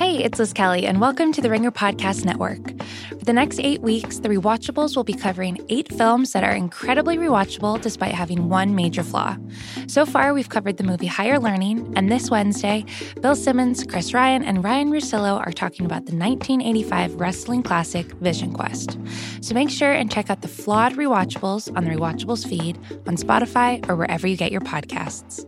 Hey, it's Liz Kelly, and welcome to the Ringer Podcast Network. For the next eight weeks, the Rewatchables will be covering eight films that are incredibly rewatchable despite having one major flaw. So far, we've covered the movie Higher Learning, and this Wednesday, Bill Simmons, Chris Ryan, and Ryan Russillo are talking about the 1985 wrestling classic Vision Quest. So make sure and check out the flawed Rewatchables on the Rewatchables feed on Spotify or wherever you get your podcasts.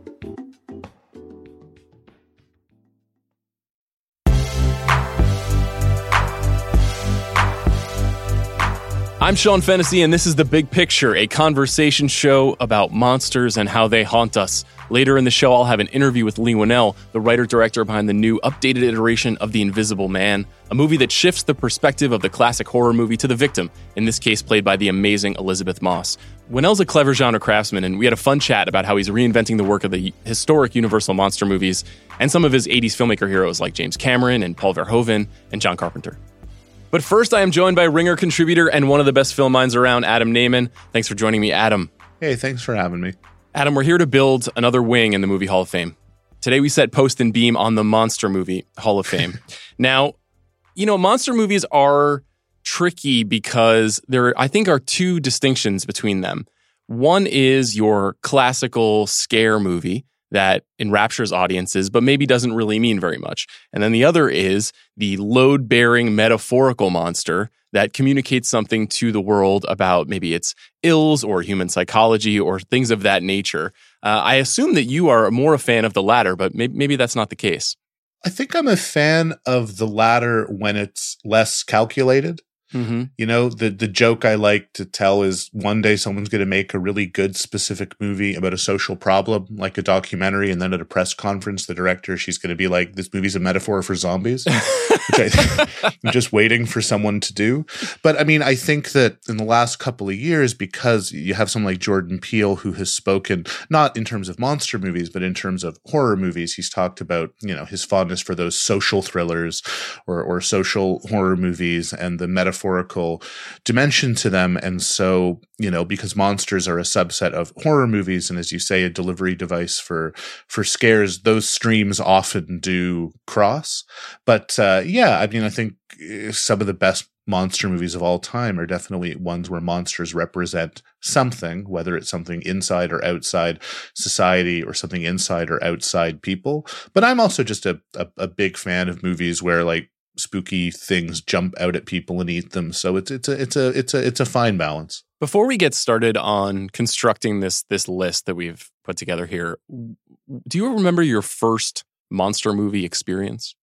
I'm Sean Fennessey, and this is The Big Picture, a conversation show about monsters and how they haunt us. Later in the show, I'll have an interview with Leigh Whannell, the writer director behind the new updated iteration of The Invisible Man, a movie that shifts the perspective of the classic horror movie to the victim, in this case, played by the amazing Elisabeth Moss. Whannell's a clever genre craftsman, and we had a fun chat about how he's reinventing the work of the historic Universal monster movies and some of his 80s filmmaker heroes like James Cameron and Paul Verhoeven and John Carpenter. But first, I am joined by Ringer contributor and one of the best film minds around, Adam Nayman. Thanks for joining me, Adam. Hey, thanks for having me. Adam, we're here to build another wing in the Movie Hall of Fame. Today, we set post and beam on the Monster Movie Hall of Fame. now, you know, monster movies are tricky because there, I think, are two distinctions between them. One is your classical scare movie, that enraptures audiences, but maybe doesn't really mean very much. And then the other is the load bearing metaphorical monster that communicates something to the world about maybe its ills or human psychology or things of that nature. Uh, I assume that you are more a fan of the latter, but maybe, maybe that's not the case. I think I'm a fan of the latter when it's less calculated. Mm-hmm. You know, the the joke I like to tell is one day someone's going to make a really good specific movie about a social problem, like a documentary, and then at a press conference, the director she's going to be like, "This movie's a metaphor for zombies," which I, am just waiting for someone to do. But I mean, I think that in the last couple of years, because you have someone like Jordan Peele who has spoken not in terms of monster movies, but in terms of horror movies, he's talked about you know his fondness for those social thrillers or or social horror movies and the metaphor metaphorical dimension to them. And so, you know, because monsters are a subset of horror movies, and as you say, a delivery device for for scares, those streams often do cross. But uh, yeah, I mean, I think eh, some of the best monster movies of all time are definitely ones where monsters represent something, whether it's something inside or outside society or something inside or outside people. But I'm also just a, a, a big fan of movies where like spooky things jump out at people and eat them. So it's it's a it's a it's a it's a fine balance. Before we get started on constructing this this list that we've put together here, do you remember your first monster movie experience?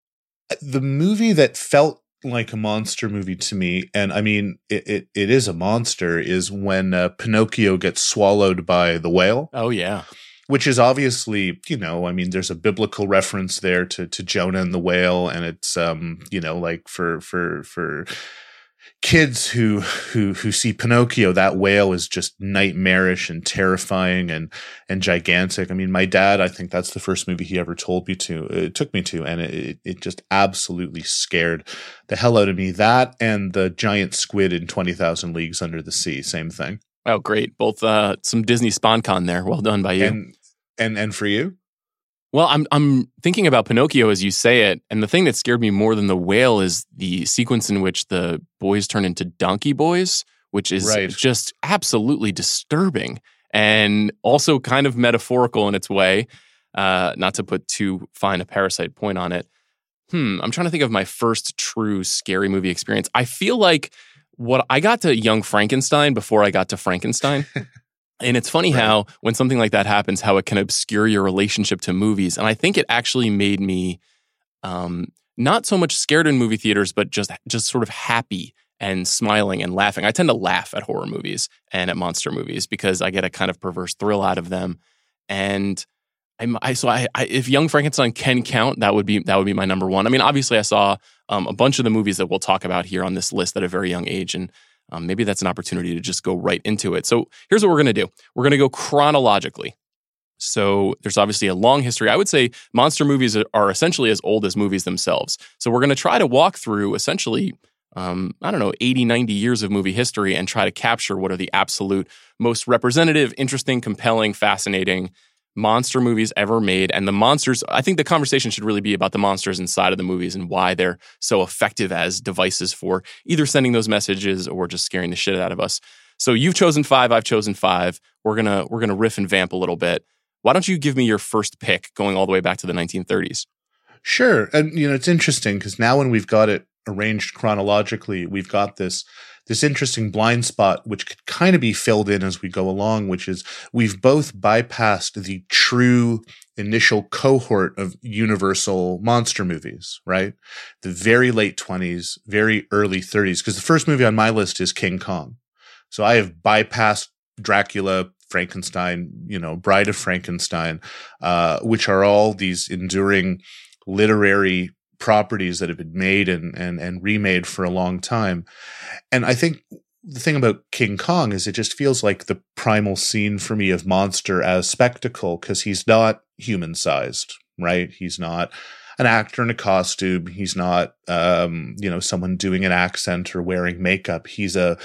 Uh, the movie that felt like a monster movie to me, and I mean it it, it is a monster, is when uh, Pinocchio gets swallowed by the whale. Oh yeah which is obviously, you know, I mean, there's a biblical reference there to to Jonah and the whale, and it's um, you know, like for for for kids who who who see Pinocchio, that whale is just nightmarish and terrifying and and gigantic. I mean, my dad, I think that's the first movie he ever told me to, it uh, took me to, and it it just absolutely scared the hell out of me. That and the giant squid in Twenty Thousand Leagues Under the Sea, same thing. Oh, great! Both uh, some Disney SponCon there. Well done by you. And and and for you? Well, I'm I'm thinking about Pinocchio as you say it, and the thing that scared me more than the whale is the sequence in which the boys turn into donkey boys, which is right. just absolutely disturbing and also kind of metaphorical in its way. Uh, not to put too fine a parasite point on it. Hmm, I'm trying to think of my first true scary movie experience. I feel like what I got to Young Frankenstein before I got to Frankenstein. And it's funny right. how when something like that happens, how it can obscure your relationship to movies. And I think it actually made me um, not so much scared in movie theaters, but just just sort of happy and smiling and laughing. I tend to laugh at horror movies and at monster movies because I get a kind of perverse thrill out of them. And I'm, I so I, I if Young Frankenstein can count, that would be that would be my number one. I mean, obviously, I saw um, a bunch of the movies that we'll talk about here on this list at a very young age, and um, maybe that's an opportunity to just go right into it. So here's what we're going to do we're going to go chronologically. So there's obviously a long history. I would say monster movies are essentially as old as movies themselves. So we're going to try to walk through essentially, um, I don't know, 80, 90 years of movie history and try to capture what are the absolute most representative, interesting, compelling, fascinating monster movies ever made. And the monsters, I think the conversation should really be about the monsters inside of the movies and why they're so effective as devices for either sending those messages or just scaring the shit out of us. So you've chosen five, I've chosen five. We're gonna we're gonna riff and vamp a little bit. Why don't you give me your first pick going all the way back to the 1930s? Sure. And you know, it's interesting because now when we've got it arranged chronologically, we've got this this interesting blind spot which could kind of be filled in as we go along, which is we've both bypassed the true initial cohort of universal monster movies, right? The very late 20s, very early 30s, because the first movie on my list is King Kong. So I have bypassed Dracula, Frankenstein, you know, Bride of Frankenstein, uh, which are all these enduring literary properties that have been made and, and, and remade for a long time. And I think the thing about King Kong is it just feels like the primal scene for me of monster as spectacle because he's not human sized, right? He's not an actor in a costume. He's not, um, you know, someone doing an accent or wearing makeup. He's a,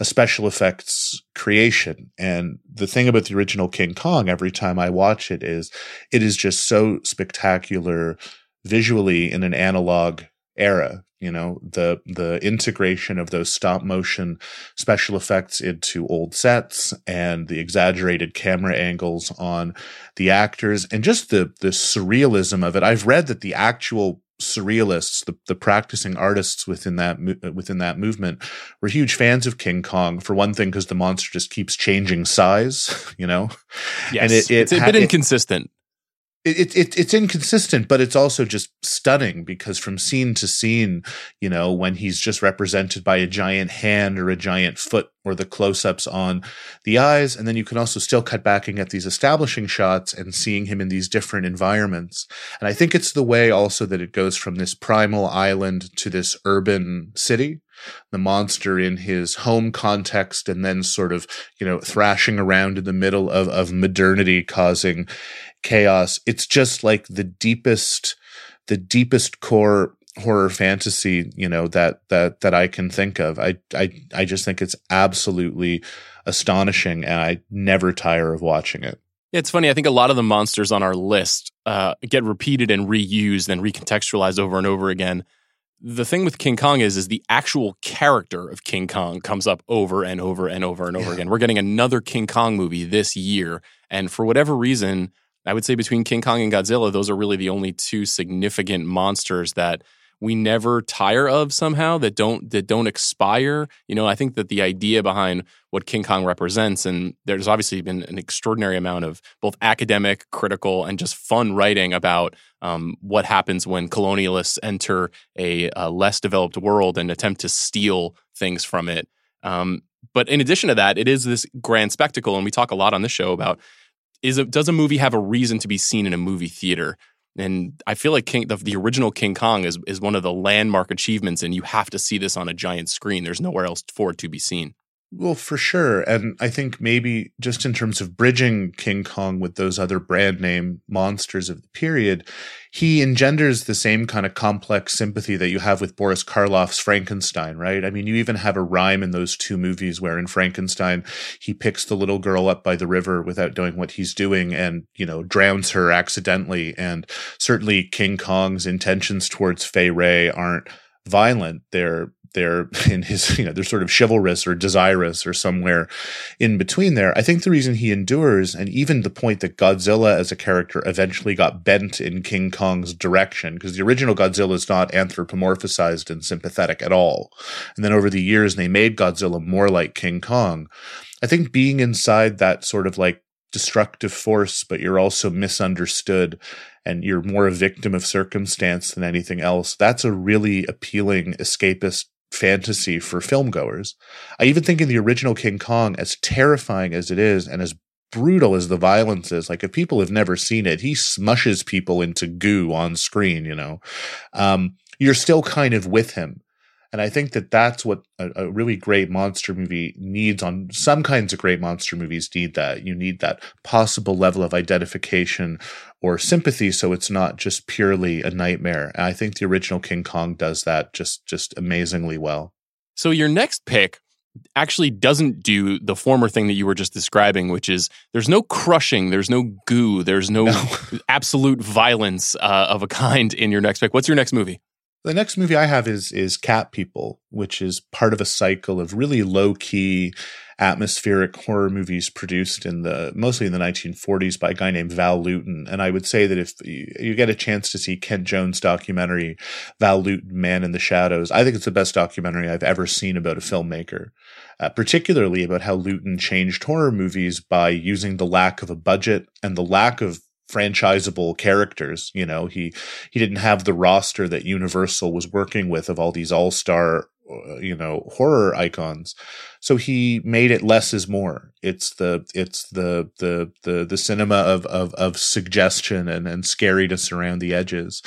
a special effects creation. And the thing about the original King Kong, every time I watch it, is it is just so spectacular visually in an analog era you know the the integration of those stop motion special effects into old sets and the exaggerated camera angles on the actors and just the the surrealism of it. I've read that the actual surrealists the, the practicing artists within that uh, within that movement were huge fans of king kong for one thing because the monster just keeps changing size you know? Yes. and it, it it's a bit inconsistent it, it, it's inconsistent, but it's also just stunning because from scene to scene, you know, when he's just represented by a giant hand or a giant foot or the close ups on the eyes. And then you can also still cut back and get these establishing shots and seeing him in these different environments. And I think it's the way also that it goes from this primal island to this urban city the monster in his home context and then sort of, you know, thrashing around in the middle of, of modernity, causing chaos. It's just like the deepest, the deepest core horror fantasy, you know, that, that, that I can think of. I, I, I just think it's absolutely astonishing and I never tire of watching it. It's funny. I think a lot of the monsters on our list uh, get repeated and reused and recontextualized over and over again. The thing with King Kong is, is the actual character of King Kong comes up over and over and over and over yeah. again. We're getting another King Kong movie this year, and for whatever reason, I would say between King Kong and Godzilla, those are really the only two significant monsters that we never tire of somehow that don't that don't expire. You know, I think that the idea behind what King Kong represents, and there's obviously been an extraordinary amount of both academic, critical, and just fun writing about um, what happens when colonialists enter a, a, less developed world and attempt to steal things from it. Um, but in addition to that, it is this grand spectacle, and we talk a lot on this show about is a, does a movie have a reason to be seen in a movie theater? And I feel like King, the, the original King Kong is is one of the landmark achievements, and you have to see this on a giant screen. There's nowhere else for it to be seen. Well, for sure. And I think maybe just in terms of bridging King Kong with those other brand name monsters of the period, he engenders the same kind of complex sympathy that you have with Boris Karloff's Frankenstein, right? I mean, you even have a rhyme in those two movies where in Frankenstein, he picks the little girl up by the river without knowing what he's doing and, you know, drowns her accidentally. And certainly King Kong's intentions towards Fay Wray aren't violent. They're they're in his, you know, they're sort of chivalrous or desirous or somewhere in between there. I think the reason he endures, and even the point that Godzilla as a character eventually got bent in King Kong's direction, because the original Godzilla is not anthropomorphized and sympathetic at all. And then over the years, they made Godzilla more like King Kong. I think being inside that sort of like destructive force, but you're also misunderstood and you're more a victim of circumstance than anything else. That's a really appealing escapist fantasy for filmgoers. I even think in the original King Kong, as terrifying as it is and as brutal as the violence is, like if people have never seen it, he smushes people into goo on screen, you know. Um, you're still kind of with him. And I think that that's what a, a, really great monster movie needs on some kinds of great monster movies need that. You need that possible level of identification or sympathy so it's not just purely a nightmare. And I think the original King Kong does that just just amazingly well. So your next pick actually doesn't do the former thing that you were just describing, which is there's no crushing, there's no goo, there's no, no. absolute violence uh, of a kind in your next pick. What's your next movie? The next movie I have is is Cat People, which is part of a cycle of really low key atmospheric horror movies produced in the mostly in the 1940s by a guy named Val Lewton. And I would say that if you get a chance to see Kent Jones documentary, Val Lewton, Man in the Shadows, I think it's the best documentary I've ever seen about a filmmaker. Uh, particularly about how Lewton changed horror movies by using the lack of a budget and the lack of franchisable characters. You know, he he didn't have the roster that Universal was working with of all these all star uh, you know horror icons. So he made it less is more. It's the it's the the the the cinema of of of suggestion and and scariness around the edges.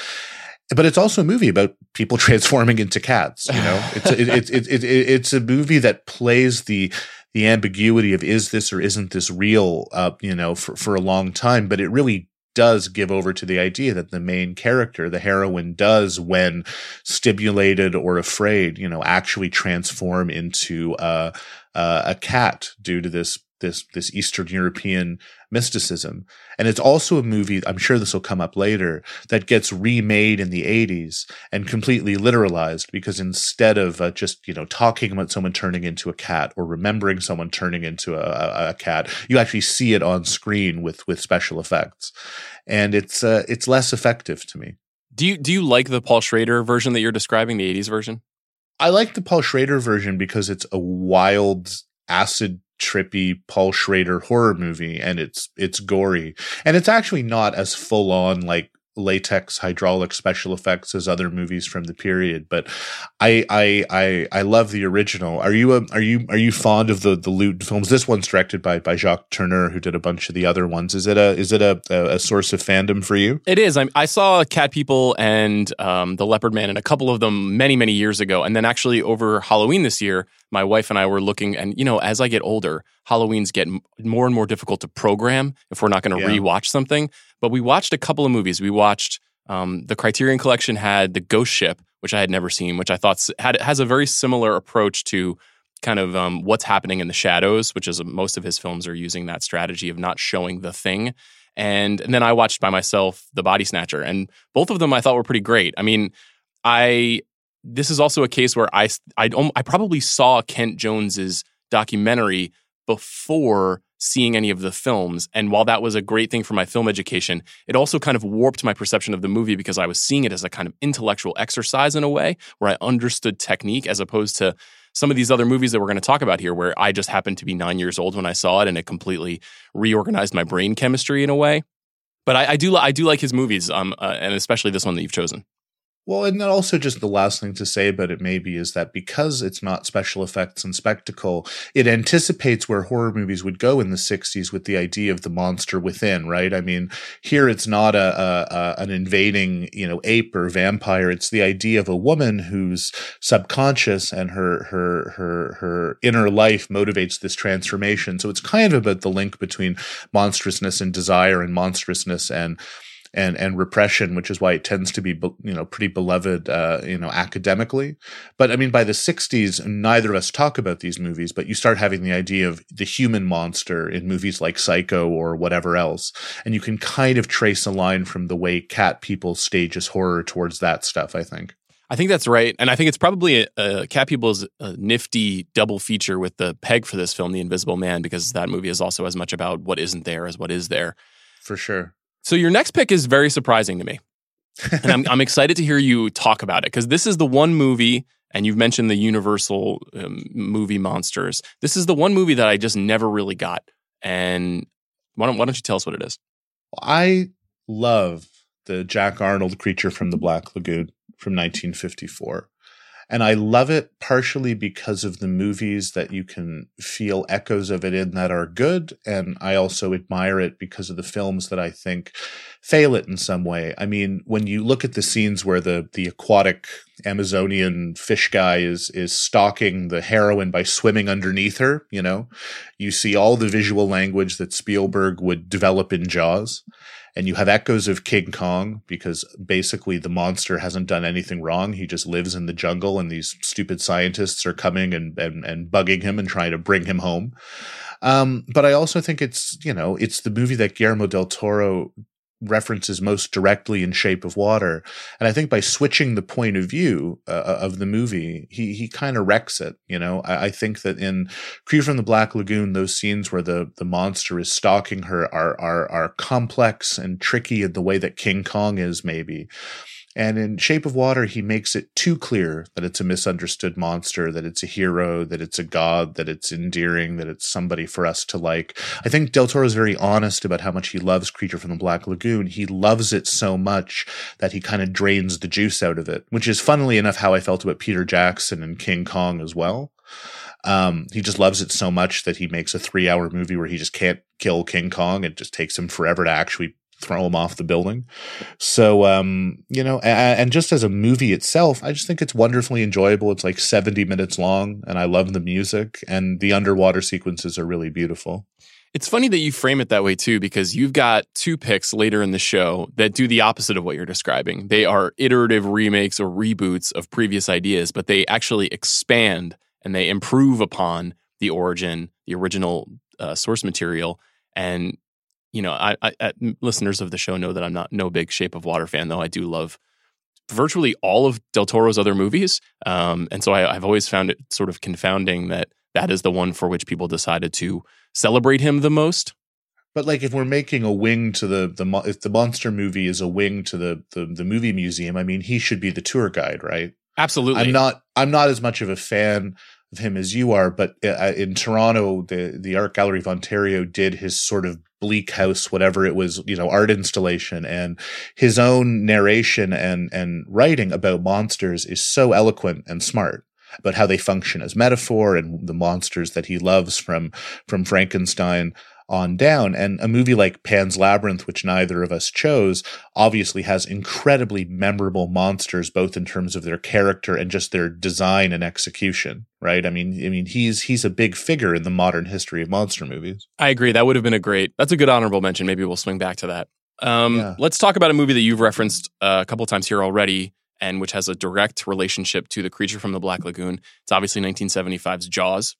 But it's also a movie about people transforming into cats you know? It's it's it's it, it, it's a movie that plays the the ambiguity of is this or isn't this real uh you know for for a long time but it really does give over to the idea that the main character, the heroine, does, when stimulated or afraid, you know, actually transform into uh, uh, a cat due to this this this Eastern European mysticism. And it's also a movie, I'm sure this will come up later, that gets remade in the 80s and completely literalized because instead of uh, just, you know, talking about someone turning into a cat or remembering someone turning into a, a, a cat, you actually see it on screen with with special effects. And it's uh, it's less effective to me. Do you do you like the Paul Schrader version that you're describing, the 80s version? I like the Paul Schrader version because it's a wild acid trippy Paul Schrader horror movie and it's it's gory. And it's actually not as full on like latex hydraulic special effects as other movies from the period but I I I I love the original. Are you a, are you are you fond of the the Lewton films? This one's directed by by Jacques Tourneur who did a bunch of the other ones. Is it a is it a a, source of fandom for you? It is. I, I saw Cat People and um, the Leopard Man and a couple of them many many years ago and then actually over Halloween this year my wife and I were looking and you know as I get older Halloweens get more and more difficult to program if we're not going to yeah. rewatch something but we watched a couple of movies. We watched um, the Criterion Collection had the Ghost Ship, which I had never seen, which I thought had has a very similar approach to kind of um, what's happening in the shadows, which is most of his films are using that strategy of not showing the thing. And, and then I watched by myself The Body Snatcher, and both of them I thought were pretty great. I mean, I this is also a case where I I, I probably saw Kent Jones's documentary before seeing any of the films. And while that was a great thing for my film education, it also kind of warped my perception of the movie because I was seeing it as a kind of intellectual exercise in a way where I understood technique as opposed to some of these other movies that we're going to talk about here where I just happened to be nine years old when I saw it and it completely reorganized my brain chemistry in a way. But I, I do I do like his movies, um, uh, and especially this one that you've chosen. Well, and also just the last thing to say about it maybe is that because it's not special effects and spectacle, it anticipates where horror movies would go in the 60s with the idea of the monster within, right? I mean, here it's not a, a, a an invading, you know, ape or vampire. It's the idea of a woman whose subconscious and her her her her inner life motivates this transformation. So it's kind of about the link between monstrousness and desire and monstrousness and and and repression, which is why it tends to be you know pretty beloved uh, you know academically. But I mean, by the '60s, neither of us talk about these movies, but you start having the idea of the human monster in movies like Psycho or whatever else, and you can kind of trace a line from the way Cat People stages horror towards that stuff. I think. I think that's right, and I think it's probably a, a Cat People's a nifty double feature with the peg for this film, The Invisible Man, because that movie is also as much about what isn't there as what is there. For sure. So your next pick is very surprising to me. and I'm, I'm excited to hear you talk about it because this is the one movie, and you've mentioned the Universal um, movie monsters. This is the one movie that I just never really got. And why don't, why don't you tell us what it is? I love the Jack Arnold creature from the Black Lagoon from 1954. And I love it partially because of the movies that you can feel echoes of it in that are good. And I also admire it because of the films that I think fail it in some way. I mean, when you look at the scenes where the, the aquatic Amazonian fish guy is, is stalking the heroine by swimming underneath her, you know, you see all the visual language that Spielberg would develop in Jaws and you have echoes of King Kong because basically the monster hasn't done anything wrong. He just lives in the jungle and these stupid scientists are coming and, and, and bugging him and trying to bring him home. Um, but I also think it's, you know, it's the movie that Guillermo del Toro references most directly in Shape of Water. And I think by switching the point of view uh, uh of the movie, he he kind of wrecks it. You know, I, I, think that in Creature from the Black Lagoon, those scenes where the the monster is stalking her are are are complex and tricky in the way that King Kong is, maybe. And in Shape of Water, he makes it too clear that it's a misunderstood monster, that it's a hero, that it's a god, that it's endearing, that it's somebody for us to like. I think Del Toro is very honest about how much he loves Creature from the Black Lagoon. He loves it so much that he kind of drains the juice out of it, which is funnily enough how I felt about Peter Jackson and King Kong as well. Um, he just loves it so much that he makes a three hour movie where he just can't kill King Kong. It just takes him forever to actually throw him off the building. So, um, you know, and, and, just as a movie itself, I just think it's wonderfully enjoyable. It's like 70 minutes long, and I love the music, and the underwater sequences are really beautiful. It's funny that you frame it that way too, because you've got two picks later in the show that do the opposite of what you're describing. They are iterative remakes or reboots of previous ideas, but they actually expand and they improve upon the origin, the original uh, source material, and you know, I, I, listeners of the show know that I'm not no big Shape of Water fan, though I do love virtually all of Del Toro's other movies, um, and so I, I've always found it sort of confounding that that is the one for which people decided to celebrate him the most. But like, if we're making a wing to the the if the monster movie is a wing to the the, the movie museum, I mean, he should be the tour guide, right? Absolutely. I'm not. I'm not as much of a fan of him as you are, but uh, in Toronto, the the Art Gallery of Ontario did his sort of bleak house, whatever it was, you know, art installation, and his own narration and and writing about monsters is so eloquent and smart about how they function as metaphor and the monsters that he loves from from Frankenstein on down. And a movie like Pan's Labyrinth, which neither of us chose, obviously has incredibly memorable monsters, both in terms of their character and just their design and execution. Right? I mean, I mean, he's he's a big figure in the modern history of monster movies. I agree. That would have been a great. That's a good honorable mention. Maybe we'll swing back to that. Um, yeah. Let's talk about a movie that you've referenced uh, a couple times here already, and which has a direct relationship to the creature from the Black Lagoon. It's obviously 1975's Jaws.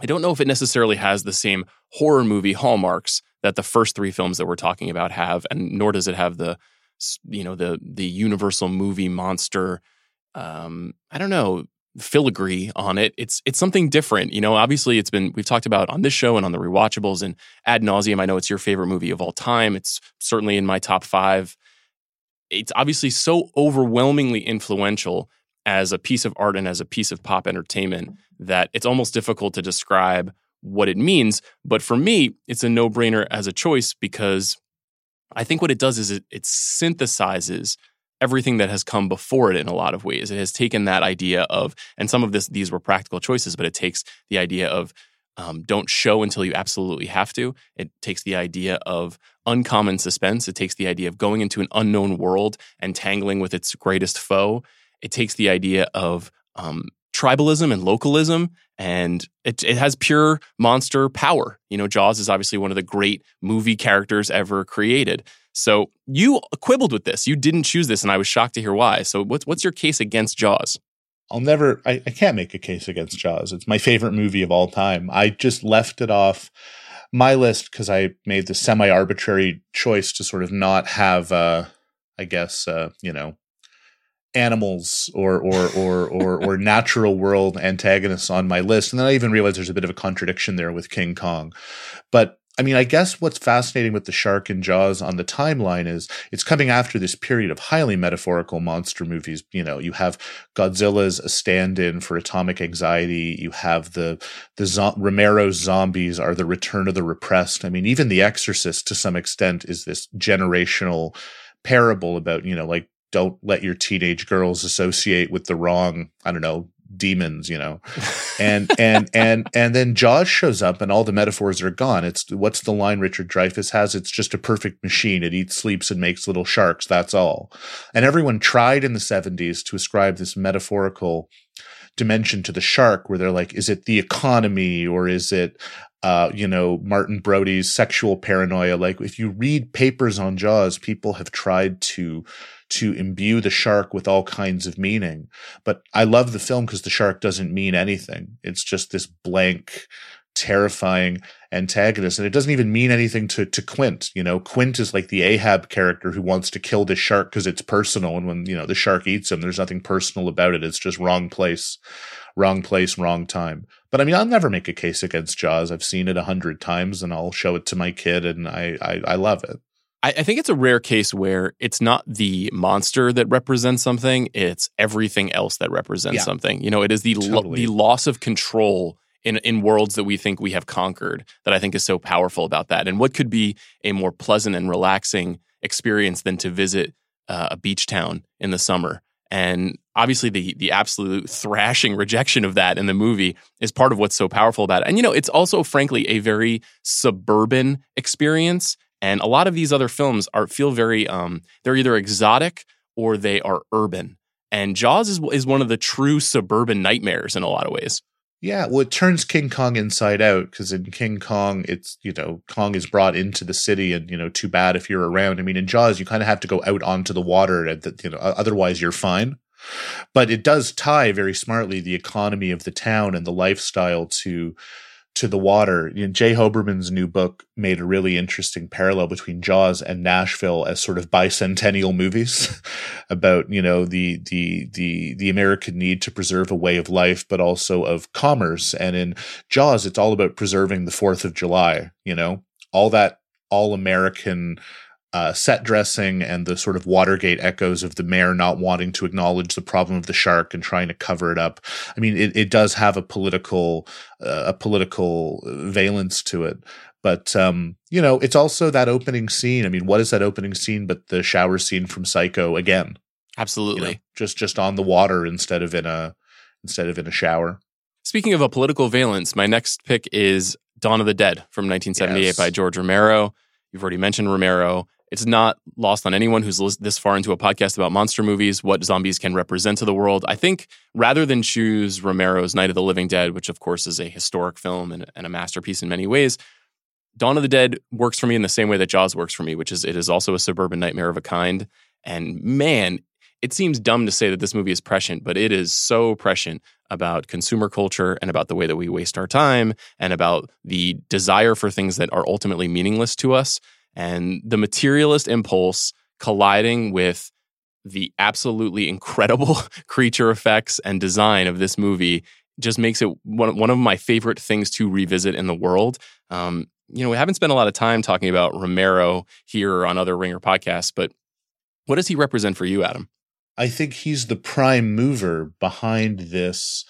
I don't know if it necessarily has the same horror movie hallmarks that the first three films that we're talking about have, and nor does it have the you know the the universal movie monster. Um, I don't know filigree on it. It's it's something different. You know, obviously it's been we've talked about on this show and on the rewatchables and ad nauseum. I know it's your favorite movie of all time. It's certainly in my top five. It's obviously so overwhelmingly influential as a piece of art and as a piece of pop entertainment that it's almost difficult to describe what it means. But for me, it's a no brainer as a choice because I think what it does is it, it, synthesizes everything that has come before it in a lot of ways. It has taken that idea of, and some of this these were practical choices, but it takes the idea of um, don't show until you absolutely have to. It takes the idea of uncommon suspense. It takes the idea of going into an unknown world and tangling with its greatest foe. It takes the idea of um, tribalism and localism, and it, it has pure monster power. You know, Jaws is obviously one of the great movie characters ever created. So you quibbled with this. You didn't choose this, and I was shocked to hear why. So what's what's your case against Jaws? I'll never. I, I can't make a case against Jaws. It's my favorite movie of all time. I just left it off my list because I made the semi arbitrary choice to sort of not have, uh, I guess, uh, you know, animals or or or or, or natural world antagonists on my list, and then I even realized there's a bit of a contradiction there with King Kong. But I mean, I guess what's fascinating with the shark and Jaws on the timeline is it's coming after this period of highly metaphorical monster movies. You know, you have Godzilla's a stand-in for atomic anxiety. You have the the zo- Romero's zombies are the return of the repressed. I mean, even The Exorcist to some extent is this generational parable about you know like don't let your teenage girls associate with the wrong i don't know demons you know? And and and and then jaws shows up and all the metaphors are gone. It's what's the line richard dreyfuss has? It's just a perfect machine. It eats sleeps and makes little sharks. That's all. And everyone tried in the 70s to ascribe this metaphorical dimension to the shark where they're like, is it the economy or is it, uh, you know, Martin Brody's sexual paranoia? Like, if you read papers on Jaws, people have tried to to imbue the shark with all kinds of meaning. But I love the film because the shark doesn't mean anything. It's just this blank, terrifying antagonist. And it doesn't even mean anything to, to Quint. You know, Quint is like the Ahab character who wants to kill the shark because it's personal. And when, you know, the shark eats him, there's nothing personal about it. It's just wrong place, wrong place, wrong time. But I mean, I'll never make a case against Jaws. I've seen it a hundred times and I'll show it to my kid and I, I, I love it. I, I think it's a rare case where it's not the monster that represents something; it's everything else that represents yeah. something. You know, it is the totally. lo- the loss of control in in worlds that we think we have conquered that I think is so powerful about that. And what could be a more pleasant and relaxing experience than to visit uh, a beach town in the summer? And obviously, the the absolute thrashing rejection of that in the movie is part of what's so powerful about it. And you know, it's also frankly a very suburban experience and a lot of these other films are feel very um, they're either exotic or they are urban. And Jaws is is one of the true suburban nightmares in a lot of ways. Yeah, well, it turns King Kong inside out because in King Kong, it's you know Kong is brought into the city, and you know too bad if you're around. I mean, in Jaws, you kind of have to go out onto the water, and you know otherwise you're fine. But it does tie very smartly the economy of the town and the lifestyle to to the water. You know, J. Hoberman's new book made a really interesting parallel between Jaws and Nashville as sort of bicentennial movies about, you know, the, the, the, the American need to preserve a way of life, but also of commerce. And in Jaws, it's all about preserving the 4th of July, you know, all that all American uh, set dressing and the sort of Watergate echoes of the mayor not wanting to acknowledge the problem of the shark and trying to cover it up. I mean, it, it does have a political uh, a political valence to it, but um, you know, it's also that opening scene. I mean, what is that opening scene but the shower scene from Psycho again? Absolutely, you know, just just on the water instead of in a instead of in a shower. Speaking of a political valence, my next pick is Dawn of the Dead from 1978 yes. by George Romero. You've already mentioned Romero. It's not lost on anyone who's this far into a podcast about monster movies what zombies can represent to the world. I think rather than choose Romero's Night of the Living Dead, which of course is a historic film and, and a masterpiece in many ways, Dawn of the Dead works for me in the same way that Jaws works for me, which is it is also a suburban nightmare of a kind. And man, it seems dumb to say that this movie is prescient, but it is so prescient about consumer culture and about the way that we waste our time and about the desire for things that are ultimately meaningless to us and the materialist impulse colliding with the absolutely incredible creature effects and design of this movie just makes it one, one of my favorite things to revisit in the world. Um, you know, we haven't spent a lot of time talking about Romero here or on other Ringer podcasts, but what does he represent for you, Adam? I think he's the prime mover behind this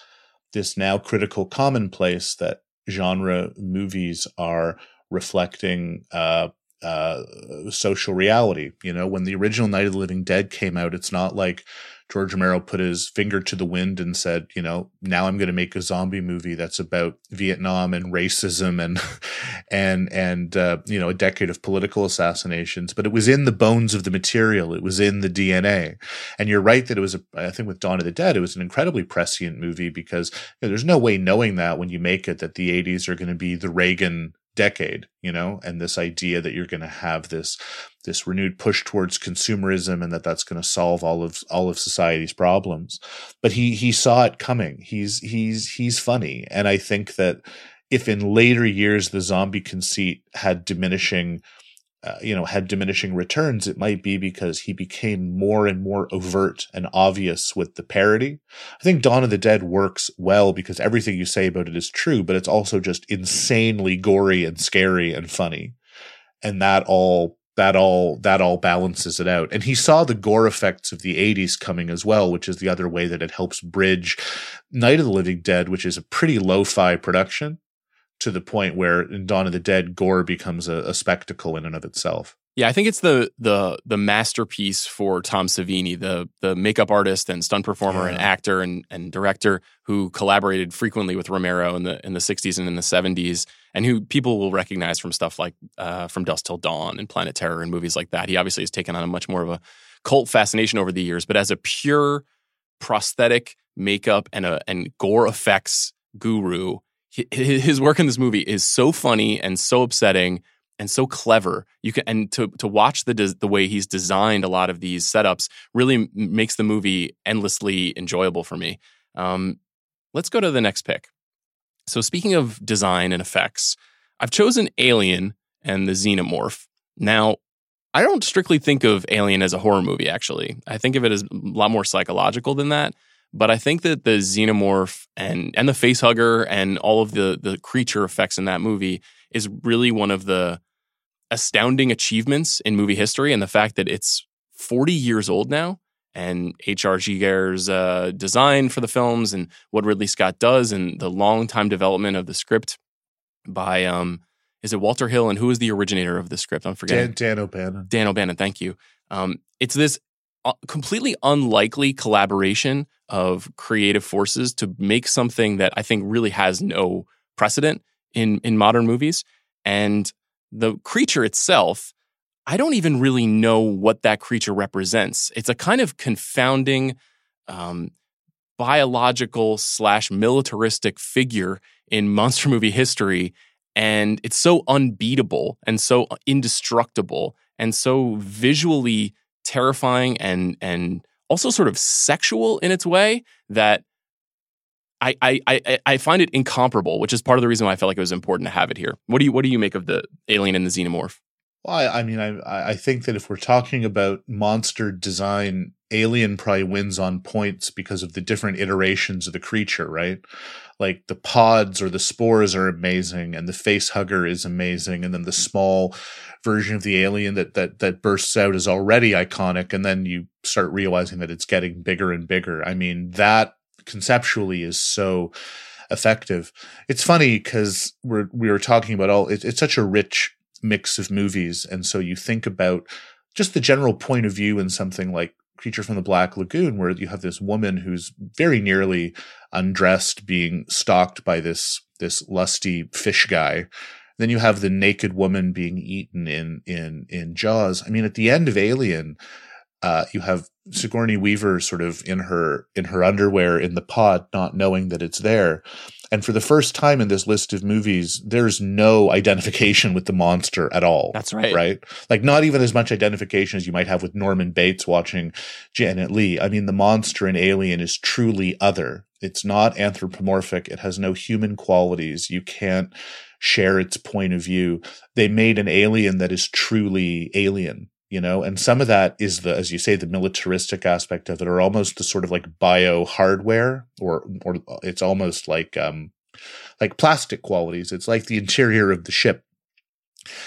this now critical commonplace that genre movies are reflecting uh, uh, social reality. You know, when the original Night of the Living Dead came out, it's not like George Romero put his finger to the wind and said, you know, now I'm going to make a zombie movie that's about Vietnam and racism and and and uh, you know a decade of political assassinations. But it was in the bones of the material. It was in the DNA. And you're right that it was. A, I think with Dawn of the Dead, it was an incredibly prescient movie because you know, there's no way knowing that when you make it that the 80s are going to be the Reagan decade you know and this idea that you're going to have this this renewed push towards consumerism and that that's going to solve all of all of society's problems. But he he saw it coming. He's he's he's funny. And i think that if in later years the zombie conceit had diminishing uh, you know, had diminishing returns, it might be because he became more and more overt and obvious with the parody. I think Dawn of the Dead works well because everything you say about it is true, but it's also just insanely gory and scary and funny. And that all that all that all balances it out. And he saw the gore effects of the 80s coming as well, which is the other way that it helps bridge Night of the Living Dead, which is a pretty lo-fi production to the point where in Dawn of the Dead, gore becomes a, a, spectacle in and of itself. Yeah, I think it's the the the masterpiece for Tom Savini, the the makeup artist and stunt performer yeah. and actor and, and director who collaborated frequently with Romero in the in the 60s and in the 70s, and who people will recognize from stuff like uh, From Dusk Till Dawn and Planet Terror and movies like that. He obviously has taken on a much more of a cult fascination over the years, but as a pure prosthetic makeup and a and gore effects guru. His work in this movie is so funny and so upsetting and so clever. You can and to to watch the the way he's designed a lot of these setups really makes the movie endlessly enjoyable for me. Um, let's go to the next pick. So speaking of design and effects, I've chosen Alien and the Xenomorph. Now, I don't strictly think of Alien as a horror movie. Actually, I think of it as a lot more psychological than that. But I think that the xenomorph and and the facehugger and all of the the creature effects in that movie is really one of the astounding achievements in movie history, and the fact that it's 40 years old now, and H.R. Giger's uh, design for the films, and what Ridley Scott does, and the long time development of the script by um, is it Walter Hill, and who is the originator of the script? I'm forgetting. Dan, Dan O'Bannon. Dan O'Bannon. Thank you. Um, it's this completely unlikely collaboration of creative forces to make something that I think really has no precedent in in modern movies. And the creature itself, I don't even really know what that creature represents. It's a kind of confounding um, biological slash militaristic figure in monster movie history. And it's so unbeatable and so indestructible and so visually terrifying and and also sort of sexual in its way that I, I I I find it incomparable, which is part of the reason why I felt like it was important to have it here. What do you what do you make of the alien and the xenomorph? Well, I, I mean, I I think that if we're talking about monster design, Alien probably wins on points because of the different iterations of the creature, right? Like the pods or the spores are amazing, and the face hugger is amazing, and then the small version of the alien that that that bursts out is already iconic, and then you start realizing that it's getting bigger and bigger. I mean, that conceptually is so effective. It's funny because we're we were talking about all it, it's such a rich mix of movies, and so you think about just the general point of view in something like Creature from the Black Lagoon, where you have this woman who's very nearly undressed, being stalked by this this lusty fish guy. Then you have the naked woman being eaten in in in Jaws. I mean, at the end of Alien, uh, you have Sigourney Weaver sort of in her in her underwear in the pod, not knowing that it's there. And for the first time in this list of movies, there's no identification with the monster at all. That's right. Right? Like not even as much identification as you might have with Norman Bates watching Janet Leigh. I mean, the monster in Alien is truly other. It's not anthropomorphic. It has no human qualities. You can't share its point of view. They made an alien that is truly alien you know and some of that is the as you say the militaristic aspect of it or almost the sort of like bio hardware or or it's almost like um like plastic qualities. It's like the interior of the ship.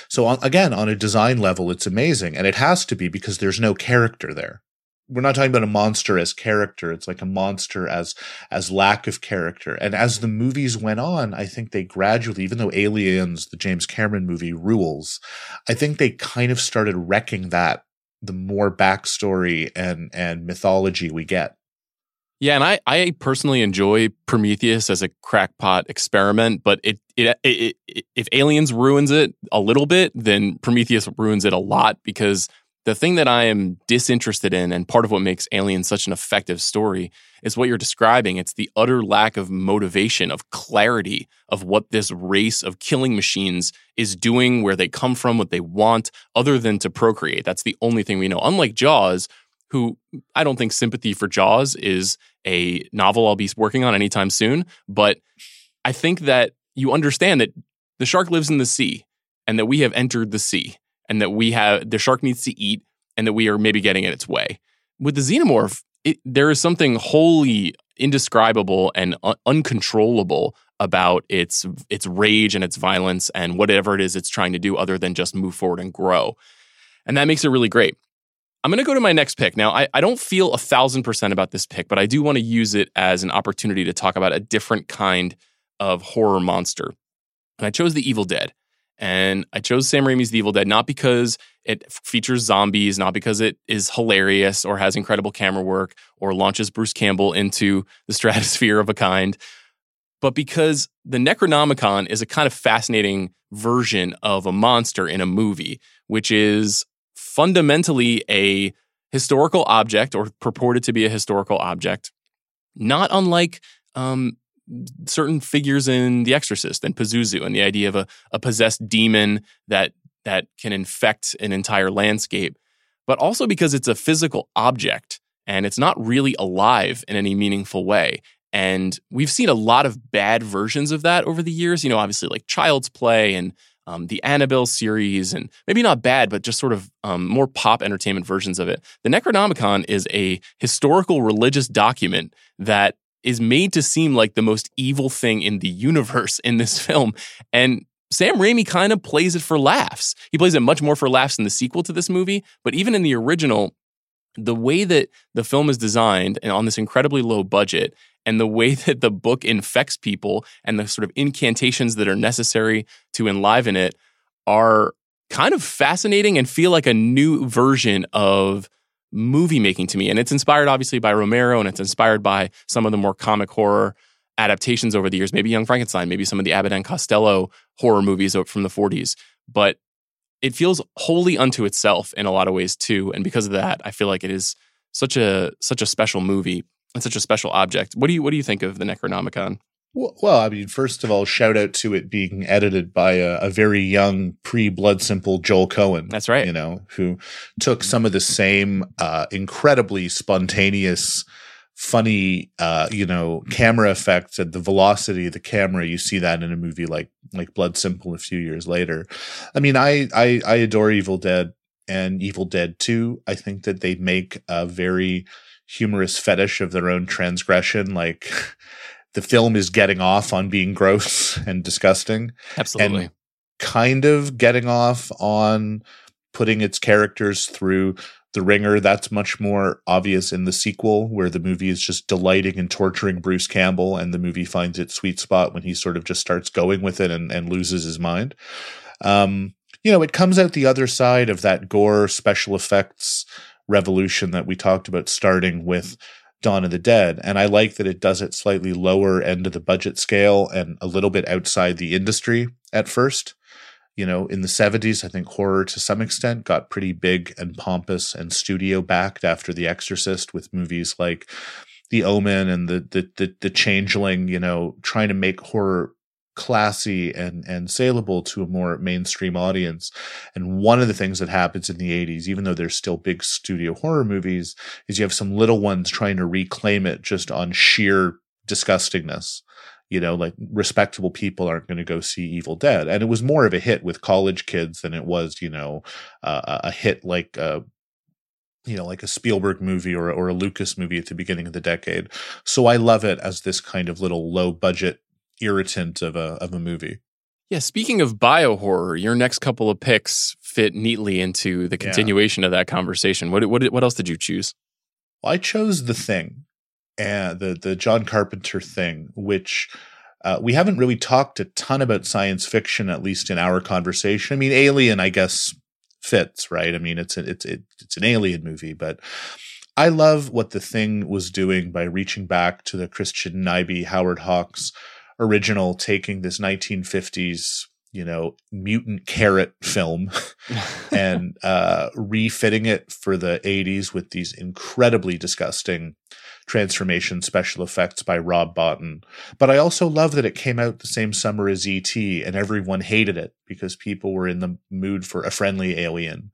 So on, again on a design level it's amazing and it has to be because there's no character there we're not talking about a monster as character it's like a monster as as lack of character. And as the movies went on i think they gradually even though aliens the james cameron movie rules i think they kind of started wrecking that the more backstory and and mythology we get. Yeah, and I, I personally enjoy Prometheus as a crackpot experiment, but it, it, it, it if Aliens ruins it a little bit, then Prometheus ruins it a lot because the thing that I am disinterested in, and part of what makes Alien such an effective story, is what you're describing. It's the utter lack of motivation, of clarity of what this race of killing machines is doing, where they come from, what they want, other than to procreate. That's the only thing we know. Unlike Jaws, who I don't think Sympathy for Jaws is a novel I'll be working on anytime soon, but I think that you understand that the shark lives in the sea and that we have entered the sea and that we have the shark needs to eat and that we are maybe getting in its way. With the xenomorph, it, there is something wholly indescribable and un- uncontrollable about its its rage and its violence and whatever it is it's trying to do other than just move forward and grow. And that makes it really great. I'm going to go to my next pick. Now, I, I don't feel a thousand percent about this pick, but I do want to use it as an opportunity to talk about a different kind of horror monster. And I chose The Evil Dead. And I chose Sam Raimi's The Evil Dead not because it features zombies, not because it is hilarious or has incredible camera work or launches Bruce Campbell into the stratosphere of a kind, but because the Necronomicon is a kind of fascinating version of a monster in a movie, which is fundamentally a historical object or purported to be a historical object not unlike um, certain figures in The Exorcist and Pazuzu and the idea of a, a possessed demon that that can infect an entire landscape, but also because it's a physical object and it's not really alive in any meaningful way. And we've seen a lot of bad versions of that over the years. You know, obviously like Child's Play and um, the Annabelle series, and maybe not bad, but just sort of um, more pop entertainment versions of it. The Necronomicon is a historical religious document that is made to seem like the most evil thing in the universe in this film. And Sam Raimi kind of plays it for laughs. He plays it much more for laughs in the sequel to this movie, but even in the original, the way that the film is designed and on this incredibly low budget and the way that the book infects people and the sort of incantations that are necessary to enliven it are kind of fascinating and feel like a new version of movie making to me. And it's inspired obviously by Romero and it's inspired by some of the more comic horror adaptations over the years, maybe Young Frankenstein, maybe some of the Abbott and Costello horror movies from the 40s. But it feels wholly unto itself in a lot of ways too. And because of that, I feel like it is such a such a special movie and such a special object. What do you what do you think of the Necronomicon? Well, I mean, first of all, shout out to it being edited by a, a very young pre Blood Simple Joel Coen. That's right. You know, who took some of the same uh, incredibly spontaneous, funny, uh, you know, camera effects and the velocity of the camera. You see that in a movie like like Blood Simple a few years later. I mean, I I, I adore Evil Dead and Evil Dead Two. I think that they make a very humorous fetish of their own transgression. Like the film is getting off on being gross and disgusting. Absolutely. And kind of getting off on putting its characters through the ringer. That's much more obvious in the sequel, where the movie is just delighting in torturing Bruce Campbell, and the movie finds its sweet spot when he sort of just starts going with it and, and loses his mind. Um, you know, it comes out the other side of that gore special effects revolution that we talked about starting with Dawn of the Dead. And I like that it does it slightly lower end of the budget scale and a little bit outside the industry at first. You know, in the 70s, I think horror to some extent got pretty big and pompous and studio backed after The Exorcist with movies like The Omen and the the the, the Changeling, you know, trying to make horror classy and and saleable to a more mainstream audience. And one of the things that happens in the 80s, even though there's still big studio horror movies, is you have some little ones trying to reclaim it just on sheer disgustingness. You know, like respectable people aren't going to go see Evil Dead. And it was more of a hit with college kids than it was, you know, uh, a hit like uh, you know, like a Spielberg movie or or a Lucas movie at the beginning of the decade. So I love it as this kind of little low budget irritant of a of a movie. Yeah, speaking of bio horror, your next couple of picks fit neatly into the continuation yeah. of that conversation. What what what else did you choose? Well, I chose the thing, and the the John Carpenter thing, which uh, we haven't really talked a ton about science fiction, at least in our conversation. I mean, Alien, I guess fits right. I mean, it's a, it's it, it's an alien movie, but I love what the thing was doing by reaching back to the Christian Nyby, Howard Hawks original taking this 1950s you know mutant carrot film and uh refitting it for the 80s with these incredibly disgusting transformation special effects by Rob Bottin. But I also love that it came out the same summer as ET and everyone hated it because people were in the mood for a friendly alien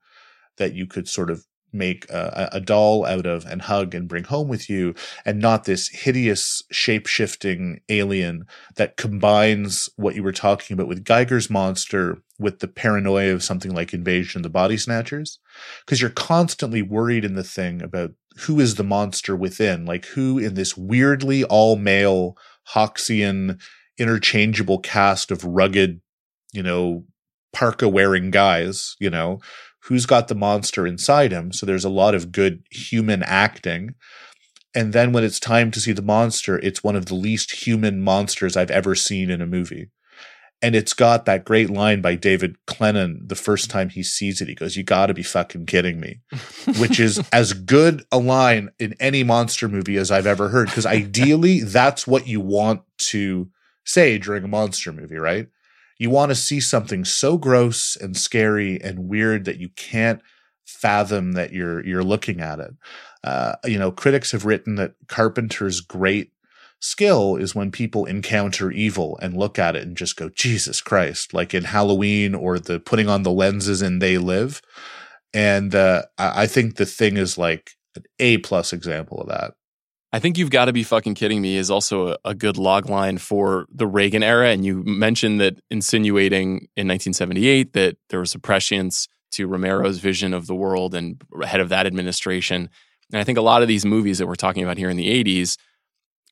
that you could sort of make a, a, doll out of and hug and bring home with you, and not this hideous shape shifting alien that combines what you were talking about with Giger's monster with the paranoia of something like Invasion of the Body Snatchers. Because you're constantly worried in the thing about who is the monster within, like who in this weirdly all male Hawksian interchangeable cast of rugged, you know, parka wearing guys, you know, who's got the monster inside him. So there's a lot of good human acting. And then when it's time to see the monster, it's one of the least human monsters I've ever seen in a movie. And it's got that great line by David Clennon the first time he sees it. He goes, You gotta be fucking kidding me. Which is as good a line in any monster movie as I've ever heard. Because ideally, that's what you want to say during a monster movie, right? You want to see something so gross and scary and weird that you can't fathom that you're you're looking at it. Uh, you know, critics have written that Carpenter's great skill is when people encounter evil and look at it and just go, Jesus Christ, like in Halloween or the putting on the lenses and they live. And uh, I think the thing is like an A plus example of that. I think you've got to be fucking kidding me is also a, a, good log line for the Reagan era. And you mentioned that insinuating in 1978 that there was a prescience to Romero's vision of the world and head of that administration. And I think a lot of these movies that we're talking about here in the 80s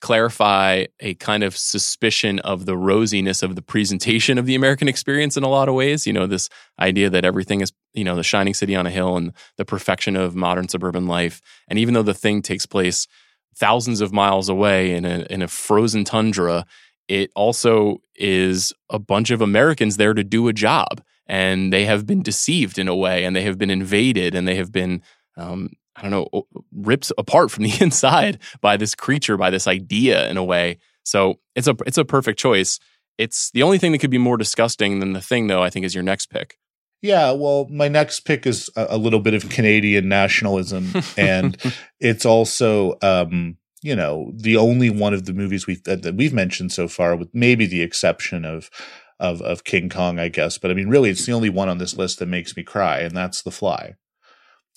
clarify a kind of suspicion of the rosiness of the presentation of the American experience in a lot of ways. You know, this idea that everything is, you know, the shining city on a hill and the perfection of modern suburban life. And even though the thing takes place thousands of miles away in a, in a frozen tundra, it also is a bunch of Americans there to do a job. And they have been deceived in a way, and they have been invaded, and they have been um, I don't know, rips apart from the inside by this creature, by this idea in a way. So it's a it's a perfect choice. It's the only thing that could be more disgusting than the thing, though. I think is your next pick. Yeah, well, my next pick is a, a little bit of Canadian nationalism, and it's also, um, you know, the only one of the movies we've that we've mentioned so far, with maybe the exception of of of King Kong, I guess. But I mean, really, it's the only one on this list that makes me cry, and that's The Fly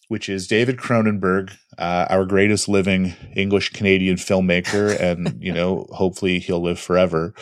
which is David Cronenberg, uh, our greatest living English Canadian filmmaker, and you know, hopefully he'll live forever.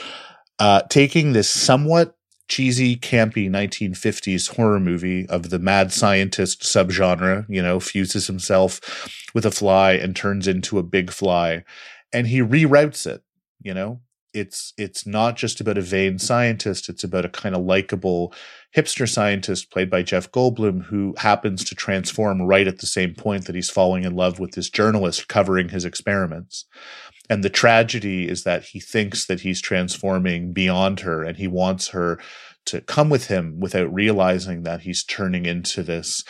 Uh, taking this somewhat cheesy, campy 1950s horror movie of the mad scientist subgenre, you know, fuses himself with a fly and turns into a big fly, and he reroutes it. You know, it's it's not just about a vain scientist; it's about a kind of likable hipster scientist played by Jeff Goldblum who happens to transform right at the same point that he's falling in love with this journalist covering his experiments. And the tragedy is that he thinks that he's transforming beyond her and he wants her to come with him without realizing that he's turning into this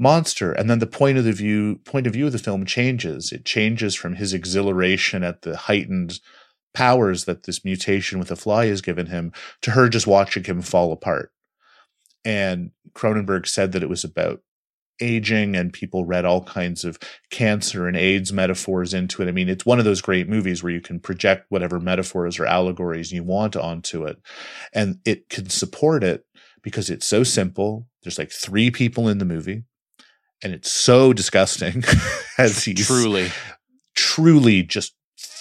monster. And then the point of the view point of view of the film changes. It changes from his exhilaration at the heightened powers that this mutation with a fly has given him to her just watching him fall apart. And Cronenberg said that it was about aging and people read all kinds of cancer and AIDS metaphors into it. I mean, it's one of those great movies where you can project whatever metaphors or allegories you want onto it. And it can support it because it's so simple. There's like three people in the movie and it's so disgusting as he's truly truly just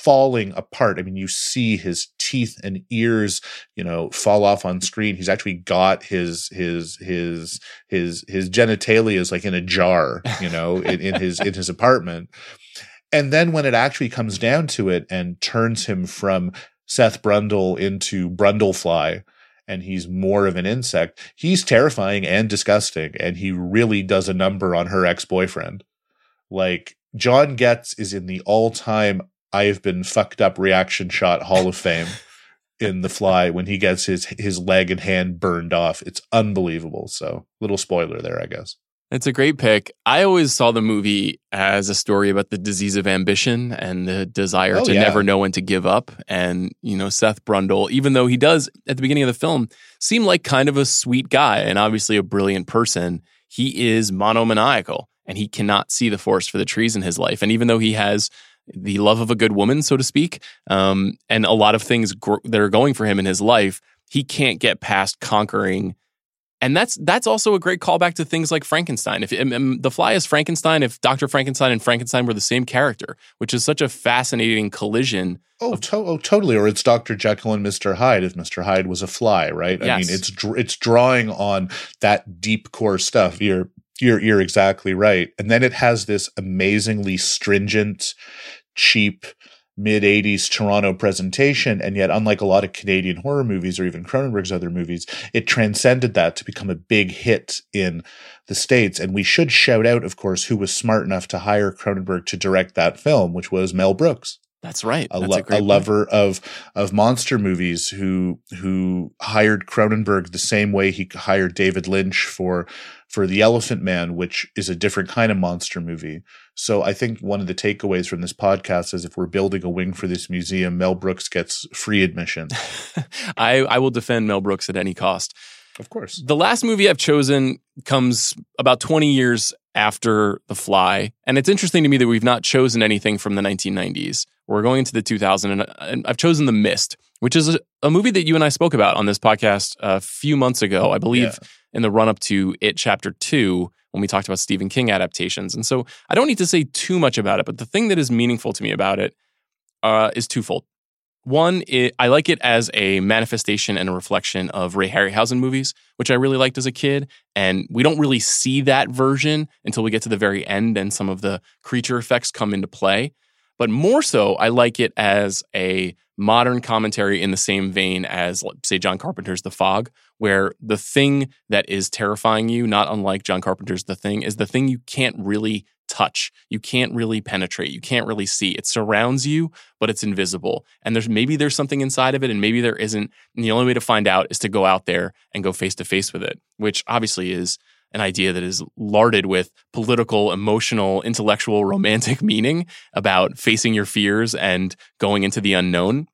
falling apart. I mean, you see his teeth and ears, you know, fall off on screen. He's actually got his his his his his genitalia is like in a jar, you know, in, in his in his apartment. And then when it actually comes down to it and turns him from Seth Brundle into Brundlefly, and he's more of an insect, he's terrifying and disgusting. And he really does a number on her ex boyfriend. Like, John Getz is in the all time I have been fucked up reaction shot Hall of Fame in The Fly when he gets his his leg and hand burned off. It's unbelievable. So, little spoiler there, I guess. It's a great pick. I always saw the movie as a story about the disease of ambition and the desire oh, to yeah. never know when to give up. And, you know, Seth Brundle, even though he does at the beginning of the film seem like kind of a sweet guy and obviously a brilliant person, he is monomaniacal and he cannot see the forest for the trees in his life. And even though he has the love of a good woman, so to speak, um, and a lot of things gr- that are going for him in his life, he can't get past conquering. And that's that's also a great callback to things like Frankenstein. If um, the Fly is Frankenstein, if Doctor Frankenstein and Frankenstein were the same character, which is such a fascinating collision. Oh, of- to- oh totally. Or it's Doctor Jekyll and Mister Hyde if Mister Hyde was a fly, right? Yes. I mean, it's it's drawing on that deep core stuff. You're you're you're exactly right. And then it has this amazingly stringent, cheap mid 80s Toronto presentation. And yet, unlike a lot of Canadian horror movies or even Cronenberg's other movies, it transcended that to become a big hit in the States. And we should shout out, of course, who was smart enough to hire Cronenberg to direct that film, which was Mel Brooks. That's right. That's a, lo- a, a lover of of monster movies who who hired Cronenberg the same way he hired David Lynch for for The Elephant Man, which is a different kind of monster movie. So I think one of the takeaways from this podcast is if we're building a wing for this museum, Mel Brooks gets free admission. I, I will defend Mel Brooks at any cost. Of course. The last movie I've chosen comes about 20 years after The Fly. And it's interesting to me that we've not chosen anything from the 1990s. We're going into the 2000, and, and I've chosen The Mist, which is a, a, movie that you and I spoke about on this podcast uh, a few months ago, I believe, yeah. in the run up to It Chapter 2 when we talked about Stephen King adaptations. And so I don't need to say too much about it, but the thing that is meaningful to me about it uh, is twofold. One, it, I like it as a manifestation and a reflection of Ray Harryhausen movies, which I really liked as a kid. And we don't really see that version until we get to the very end and some of the creature effects come into play. But more so, I like it as a modern commentary in the same vein as, say, John Carpenter's The Fog, where the thing that is terrifying you, not unlike John Carpenter's The Thing, is the thing you can't really touch. You can't really penetrate. You can't really see. It surrounds you, but it's invisible. And there's maybe there's something inside of it and maybe there isn't. And the only way to find out is to go out there and go face to face with it, which obviously is an idea that is larded with political, emotional, intellectual, romantic meaning about facing your fears and going into the unknown.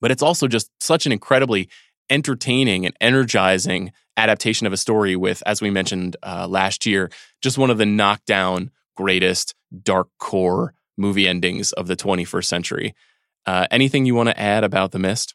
But it's also just such an incredibly entertaining and energizing adaptation of a story with, as we mentioned uh, last year, just one of the knockdown greatest dark core movie endings of the 21st century. Uh, anything you want to add about The Mist?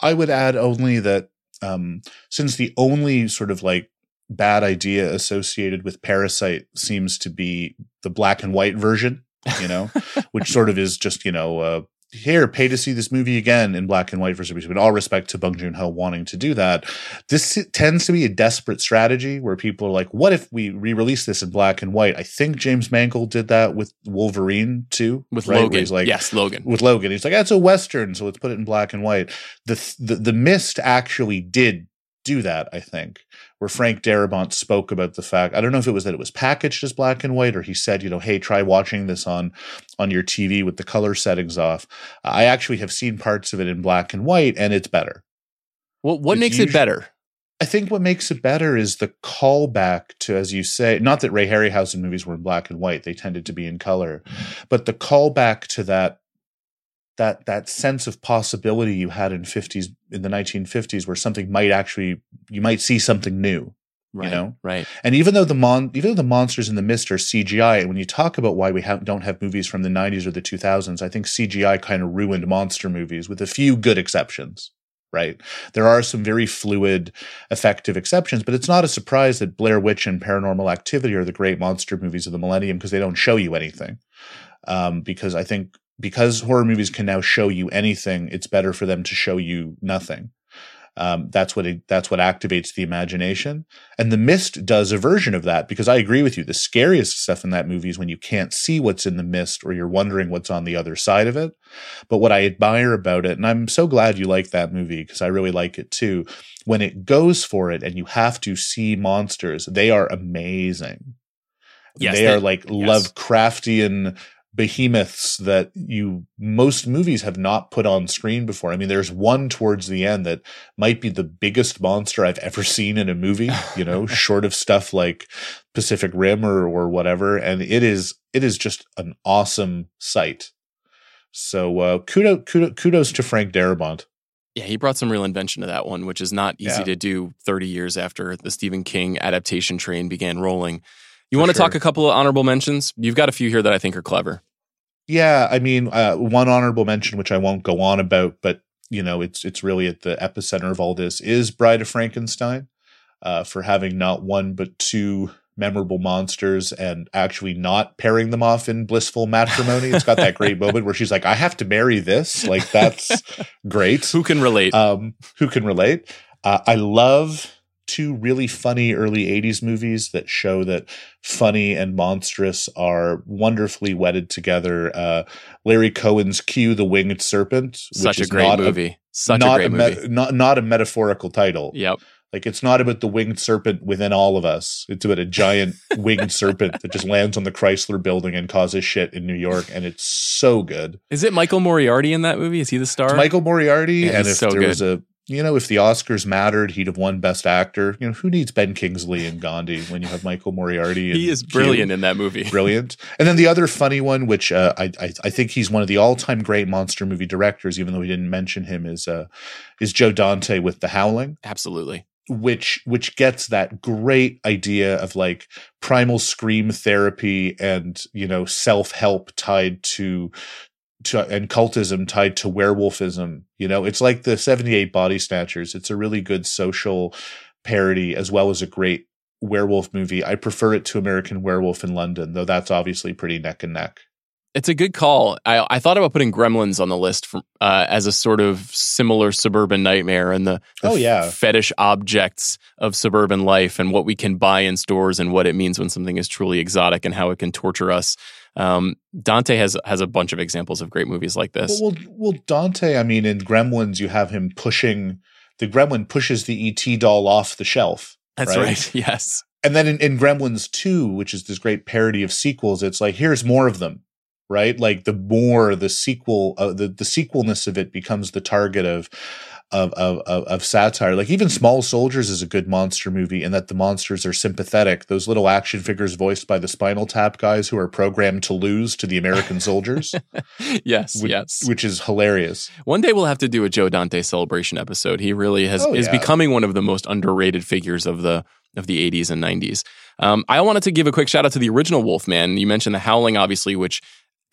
I would add only that um, since the only sort of like bad idea associated with Parasite seems to be the black and white version, you know, which sort of is just, you know, uh, here, pay to see this movie again in black and white for some reason. With all respect to Bong Joon Ho wanting to do that, this tends to be a desperate strategy where people are like, "What if we re-release this in black and white?" I think James Mangold did that with Wolverine too, with right? Logan. He's like, yes, Logan. With Logan, he's like, ah, "That's a western, so let's put it in black and white." The the, the Mist actually did do that. I think where Frank Darabont spoke about the fact I don't know if it was that it was packaged as black and white or he said, you know, hey, try watching this on on your TV with the color settings off. I actually have seen parts of it in black and white and it's better. Well, what it's makes usually, it better? I think what makes it better is the callback to, as you say, not that Ray Harryhausen movies were in black and white; they tended to be in color, mm-hmm. but the callback to that that that sense of possibility you had in 50s in the 1950s where something might actually you might see something new right, you know? right. And even though the mon even though the monsters in the mist are cgi and when you talk about why we have, don't have movies from the 90s or the 2000s i think cgi kind of ruined monster movies with a few good exceptions right? There are some very fluid effective exceptions but it's not a surprise that blair witch and paranormal activity are the great monster movies of the millennium because they don't show you anything. Um, because I think because horror movies can now show you anything, it's better for them to show you nothing. Um, that's what it, that's what activates the imagination. And The Mist does a version of that because I agree with you. The scariest stuff in that movie is when you can't see what's in the mist or you're wondering what's on the other side of it. But what I admire about it, and I'm so glad you like that movie because I really like it too. When it goes for it and you have to see monsters, they are amazing. Yes, they, they are like yes. Lovecraftian behemoths that you most movies have not put on screen before. I mean, there's one towards the end that might be the biggest monster I've ever seen in a movie, you know, short of stuff like Pacific Rim or or whatever. And it is it is just an awesome sight. So uh kudos kudos, kudos to Frank Darabont. Yeah, he brought some real invention to that one, which is not easy yeah. to do 30 years after the Stephen King adaptation train began rolling. You want to sure. talk a couple of honorable mentions? You've got a few here that I think are clever. Yeah, I mean, uh, one honorable mention, which I won't go on about, but you know, it's it's really at the epicenter of all this is Bride of Frankenstein, uh, for having not one but two memorable monsters and actually not pairing them off in blissful matrimony. It's got that great moment where she's like, "I have to marry this." Like that's great. Who can relate? Um, who can relate? Uh, I love two really funny early 80s movies that show that funny and monstrous are wonderfully wedded together. Uh, Larry Cohen's Q, the Winged Serpent. Such a great movie. A, Such not a great a movie. not, not a metaphorical title. Yep. Like it's not about the winged serpent within all of us. It's about a giant winged serpent that just lands on the Chrysler building and causes shit in New York. And it's so good. Is it Michael Moriarty in that movie? Is he the star? It's Michael Moriarty. Yeah, and if so there good. was a you know, if the Oscars mattered, he'd have won Best Actor. You know, who needs Ben Kingsley and Gandhi when you have Michael Moriarty? he is brilliant Q? in that movie. Brilliant. And then the other funny one, which uh, I, I, I think he's one of the all time great monster movie directors, even though we didn't mention him, is uh, is Joe Dante with The Howling. Absolutely. Which which gets that great idea of like primal scream therapy and you know self help tied to to, and cultism tied to werewolfism. You know, it's like the 78 Body Snatchers. It's a really good social parody as well as a great werewolf movie. I prefer it to American Werewolf in London, though that's obviously pretty neck and neck. It's a good call. I, I thought about putting Gremlins on the list uh, as a sort of similar suburban nightmare and the, the oh yeah fetish objects of suburban life and what we can buy in stores and what it means when something is truly exotic and how it can torture us. Um, Dante has has a bunch of examples of great movies like this. Well, well, well, Dante. I mean, in Gremlins, you have him pushing the Gremlin pushes the ET doll off the shelf. That's right. right. Yes. And then in, in Gremlins 2, which is this great parody of sequels, it's like here's more of them right? Like the more the sequel, uh, the the sequelness of it becomes the target of, of of of satire. Like even Small Soldiers is a good monster movie, in that the monsters are sympathetic. Those little action figures voiced by the Spinal Tap guys who are programmed to lose to the American soldiers. yes, which, yes, which is hilarious. One day we'll have to do a Joe Dante celebration episode. He really has oh, is yeah. becoming one of the most underrated figures of the of the 80s and 90s. Um, I wanted to give a quick shout out to the original Wolfman. You mentioned The Howling, obviously, which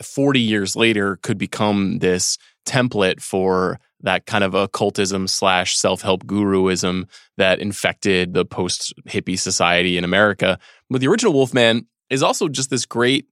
40 years later could become this template for that kind of occultism slash self-help guruism that infected the post hippie society in America. But the original Wolfman is also just this great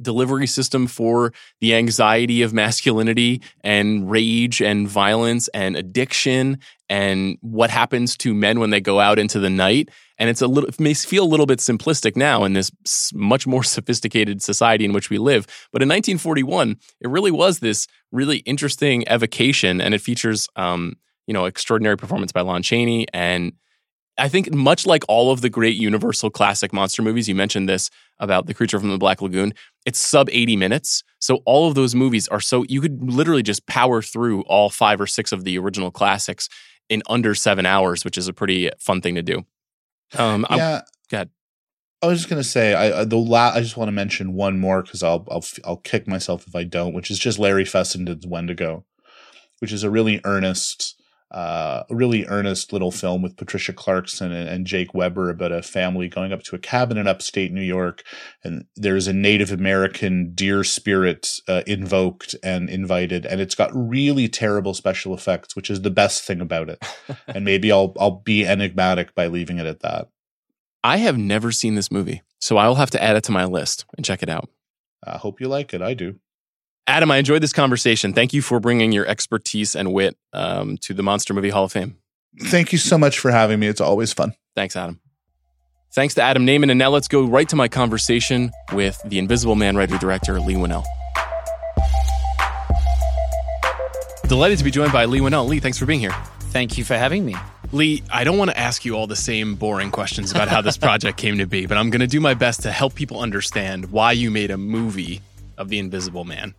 delivery system for the anxiety of masculinity and rage and violence and addiction and what happens to men when they go out into the night. And it's a little it may feel a little bit simplistic now in this much more sophisticated society in which we live. But in 1941 it really was this really interesting evocation and it features um, you know extraordinary performance by lon chaney and I think much like all of the great Universal classic monster movies, you mentioned this about the creature from the Black Lagoon. It's sub 80 minutes. So all of those movies are so you could literally just power through all five or six of the original classics in under seven hours, which is a pretty fun thing to do. Um, yeah. I, I was just gonna say, I the la- I just want to mention one more because I'll I'll I'll kick myself if I don't, which is just Larry Fessenden's Wendigo, which is a really earnest uh, a really earnest little film with Patricia Clarkson and, and, Jake Weber about a family going up to a cabin in upstate New York, and there's a Native American deer spirit uh, invoked and invited, and it's got really terrible special effects, which is the best thing about it. and maybe I'll I'll be enigmatic by leaving it at that. I have never seen this movie, so I'll have to add it to my list and check it out. I hope you like it. I do. Adam, I enjoyed this conversation. Thank you for bringing your expertise and wit um, to the Monster Movie Hall of Fame. Thank you so much for having me. It's always fun. Thanks, Adam. Thanks to Adam Nayman. And now let's go right to my conversation with the Invisible Man writer director, Leigh Whannell. Delighted to be joined by Leigh Whannell. Leigh, thanks for being here. Thank you for having me. Leigh, I don't want to ask you all the same boring questions about how this project came to be, but I'm going to do my best to help people understand why you made a movie of The Invisible Man.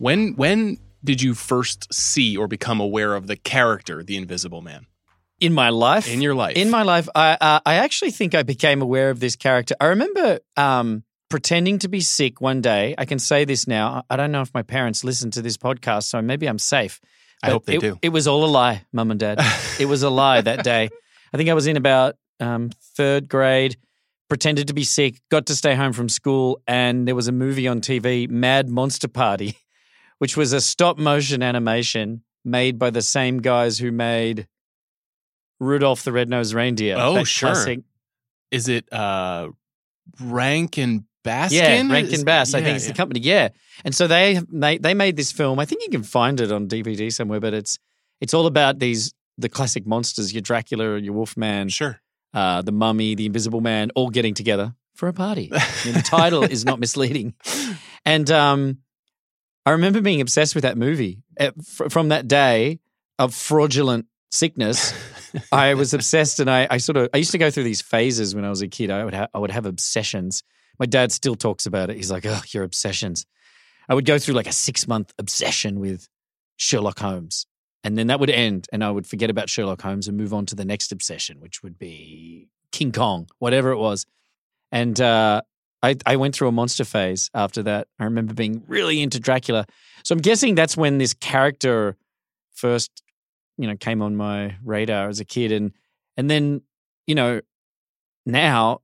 When when did you first see or become aware of the character, the Invisible Man? In my life, in your life, in my life, I uh, I actually think I became aware of this character. I remember um, pretending to be sick one day. I can say this now. I don't know if my parents listen to this podcast, so maybe I'm safe. I hope they it, do. It was all a lie, mum and dad. it was a lie that day. I think I was in about um, third grade pretended to be sick, got to stay home from school, and there was a movie on TV, Mad Monster Party, which was a stop motion animation made by the same guys who made Rudolph the Red-Nosed Reindeer. Oh, sure. Classic. Is it uh Rankin Baskin? Yeah, Rankin Bass. Yeah, I think it's yeah. the company. Yeah. And so they, they they made this film. I think you can find it on DVD somewhere, but it's it's all about these the classic monsters, your Dracula, your Wolfman, sure, uh, the Mummy, the Invisible Man, all getting together for a party. I mean, the title is not misleading, and um, I remember being obsessed with that movie. From that day of fraudulent sickness, I was obsessed, and I, I, sort of I used to go through these phases when I was a kid. I would ha- I would have obsessions. My dad still talks about it. He's like, "Oh, your obsessions." I would go through like a six month obsession with Sherlock Holmes, and then that would end, and I would forget about Sherlock Holmes and move on to the next obsession, which would be King Kong, whatever it was. And uh, I, I went through a monster phase after that. I remember being really into Dracula. So I'm guessing that's when this character first, you know, came on my radar as a kid. And and then, you know, now,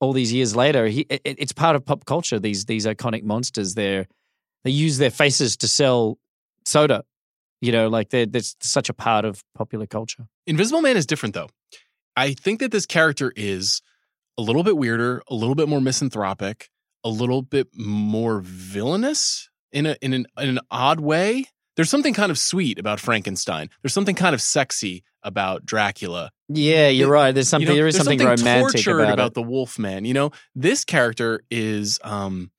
all these years later, he, it, it's part of pop culture, these these iconic monsters. They're they use their faces to sell soda. You know, like they're, they're such a part of popular culture. Invisible Man is different, though. I think that this character is a little bit weirder, a little bit more misanthropic, a little bit more villainous in a in an in an odd way. There's something kind of sweet about Frankenstein. There's something kind of sexy about Dracula. Yeah, you're it, right. There's something. You know, there is something, something romantic about, about the Wolfman. You know, this character is um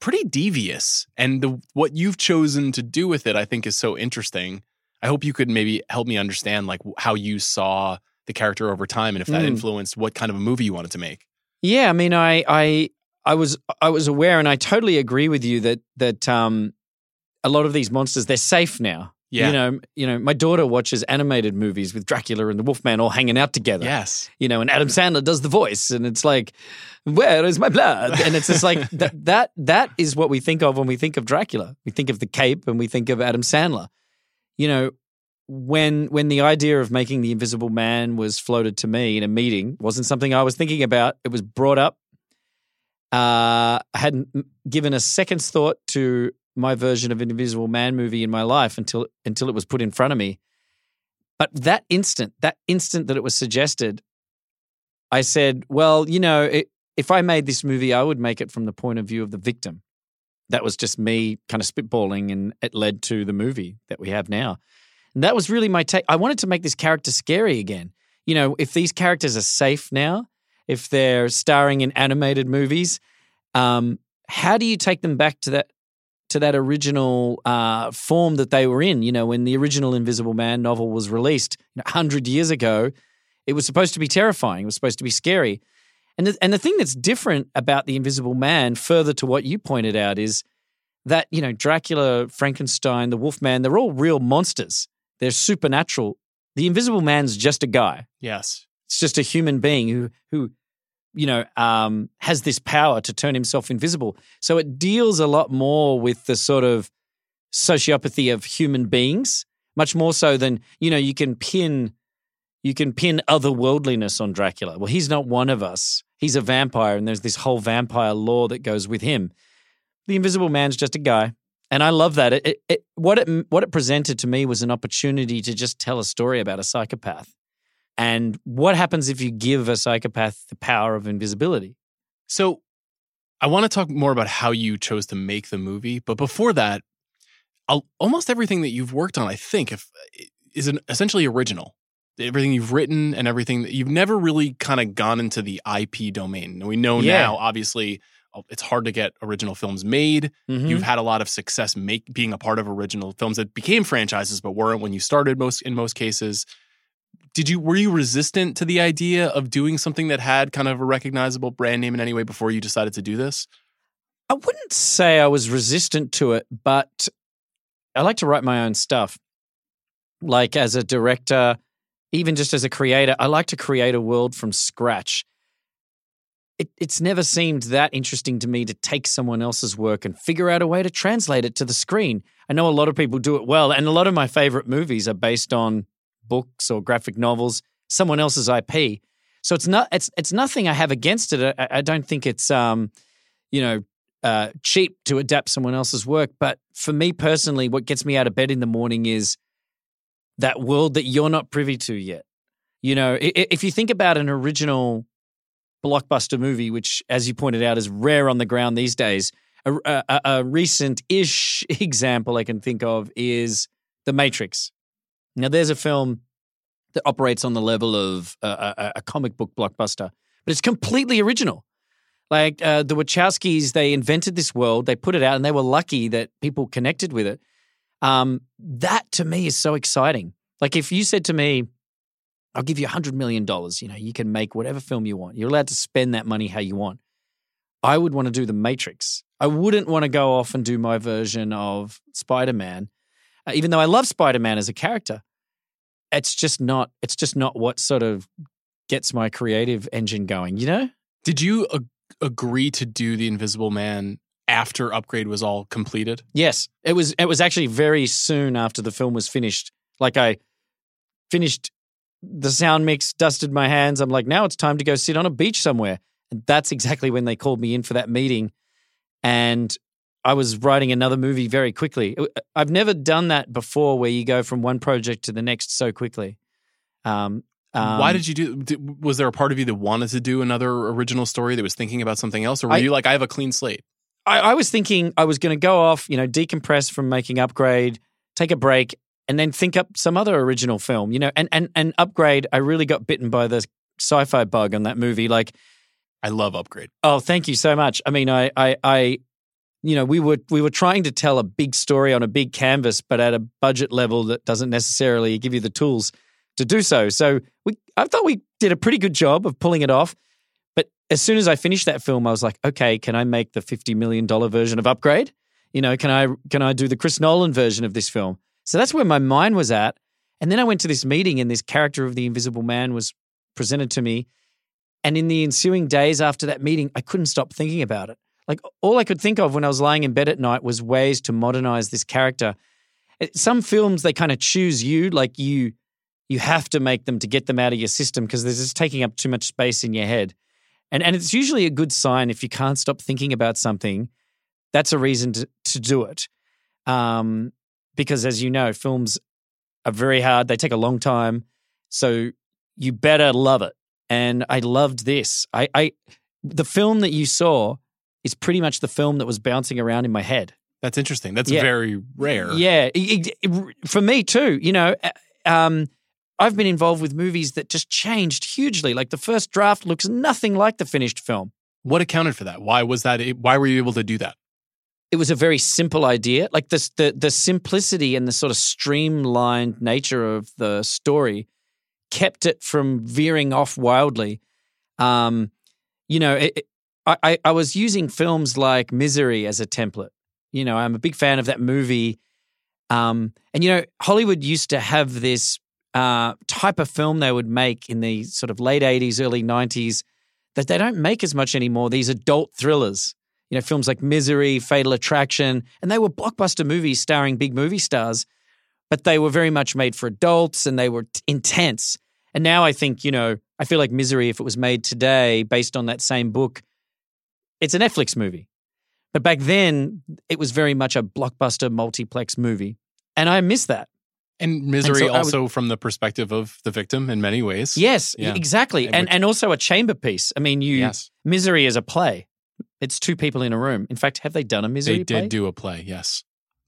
pretty devious, and the what you've chosen to do with it, I think, is so interesting. I hope you could maybe help me understand like how you saw the character over time and if that mm. influenced what kind of a movie you wanted to make. Yeah, I mean, I I I was I was aware, and I totally agree with you that that um, a lot of these monsters they're safe now. Yeah. You know, you know, my daughter watches animated movies with Dracula and the Wolfman all hanging out together. Yes. You know, and Adam Sandler does the voice and it's like, where is my blood? And it's just like that that that is what we think of when we think of Dracula. We think of the cape and we think of Adam Sandler. You know, when when the idea of making the invisible man was floated to me in a meeting, wasn't something I was thinking about. It was brought up uh, I hadn't given a second's thought to my version of an Invisible Man movie in my life until until it was put in front of me. But that instant, that instant that it was suggested, I said, "Well, you know, it, if I made this movie, I would make it from the point of view of the victim." That was just me kind of spitballing, and it led to the movie that we have now. And that was really my take. I wanted to make this character scary again. You know, if these characters are safe now, if they're starring in animated movies. Um, how do you take them back to that to that original uh, form that they were in? You know, when the original Invisible Man novel was released hundred years ago, it was supposed to be terrifying. It was supposed to be scary. And the, and the thing that's different about the Invisible Man, further to what you pointed out, is that you know Dracula, Frankenstein, the Wolfman, they're all real monsters. They're supernatural. The Invisible Man's just a guy. Yes. It's just a human being who who you know um, has this power to turn himself invisible. So it deals a lot more with the sort of sociopathy of human beings, much more so than you know you can pin you can pin otherworldliness on Dracula. Well, he's not one of us. He's a vampire, and there's this whole vampire lore that goes with him. The Invisible Man's just a guy, and I love that. It, it, it, what it what it presented to me was an opportunity to just tell a story about a psychopath and what happens if you give a psychopath the power of invisibility? So, I want to talk more about how you chose to make the movie, but before that, I'll, almost everything that you've worked on, I think, if, is an, essentially original. Everything you've written and everything that you've never really kind of gone into the IP domain. And we know yeah. now, obviously, it's hard to get original films made. Mm-hmm. You've had a lot of success make being a part of original films that became franchises but weren't when you started most in most cases did you were you resistant to the idea of doing something that had kind of a recognizable brand name in any way before you decided to do this? I wouldn't say I was resistant to it, but I like to write my own stuff. Like as a director, even just as a creator, I like to create a world from scratch. It, it's never seemed that interesting to me to take someone else's work and figure out a way to translate it to the screen. I know a lot of people do it well, and a lot of my favorite movies are based on books or graphic novels, someone else's IP. So it's not it's it's nothing I have against it. I, I don't think it's um, you know, uh, cheap to adapt someone else's work. But for me personally, what gets me out of bed in the morning is that world that you're not privy to yet. You know, if you think about an original blockbuster movie, which, as you pointed out, is rare on the ground these days, a, a, a recent ish example I can think of is The Matrix. Now, there's a film that operates on the level of a, a, comic book blockbuster, but it's completely original. Like uh, the Wachowskis, they invented this world, they put it out, and they were lucky that people connected with it. Um, that to me is so exciting. Like if you said to me, I'll give you a $100 million, you know, you can make whatever film you want. You're allowed to spend that money how you want. I would want to do The Matrix. I wouldn't want to go off and do my version of Spider Man, uh, even though I love Spider Man as a character it's just not it's just not what sort of gets my creative engine going you know did you ag- agree to do the invisible man after upgrade was all completed yes it was it was actually very soon after the film was finished like i finished the sound mix dusted my hands i'm like now it's time to go sit on a beach somewhere and that's exactly when they called me in for that meeting and I was writing another movie very quickly. I've never done that before, where you go from one project to the next so quickly. Um, um, Why did you do? Was there a part of you that wanted to do another original story that was thinking about something else, or were I, you like, I have a clean slate? I, I was thinking I was going to go off, you know, decompress from making Upgrade, take a break, and then think up some other original film, you know, and and and Upgrade. I really got bitten by the sci-fi bug on that movie. Like, I love Upgrade. Oh, thank you so much. I mean, I I I you know, we were we were trying to tell a big story on a big canvas, but at a budget level that doesn't necessarily give you the tools to do so. So we, I thought we did a pretty good job of pulling it off. But as soon as I finished that film, I was like, okay, can I make the fifty million dollar version of Upgrade? You know, can I can I do the Chris Nolan version of this film? So that's where my mind was at. And then I went to this meeting, and this character of the Invisible Man was presented to me. And in the ensuing days after that meeting, I couldn't stop thinking about it. Like all I could think of when I was lying in bed at night was ways to modernize this character. Some films they kind of choose you, like you you have to make them to get them out of your system because they're just taking up too much space in your head. And and it's usually a good sign if you can't stop thinking about something. That's a reason to, to do it. Um, because as you know, films are very hard. They take a long time. So you better love it. And I loved this. I, I the film that you saw is pretty much the film that was bouncing around in my head. That's interesting. That's yeah. very rare. Yeah, it, it, for me too. You know, um, I've been involved with movies that just changed hugely. Like the first draft looks nothing like the finished film. What accounted for that? Why was that? Why were you able to do that? It was a very simple idea. Like the the, the simplicity and the sort of streamlined nature of the story kept it from veering off wildly. Um, you know, it, I, I was using films like Misery as a template. You know, I'm a big fan of that movie. Um, and you know, Hollywood used to have this uh, type of film they would make in the sort of late 80s, early 90s that they don't make as much anymore. These adult thrillers, you know, films like Misery, Fatal Attraction, and they were blockbuster movies starring big movie stars, but they were very much made for adults and they were t- intense. And now I think, you know, I feel like Misery, if it was made today based on that same book, it's a Netflix movie. But back then, it was very much a blockbuster multiplex movie. And I miss that. And misery and so also would, from the perspective of the victim in many ways. Yes, yeah. exactly. And and also a chamber piece. I mean, you yes. misery is a play. It's two people in a room. In fact, have they done a misery They play? did do a play, yes.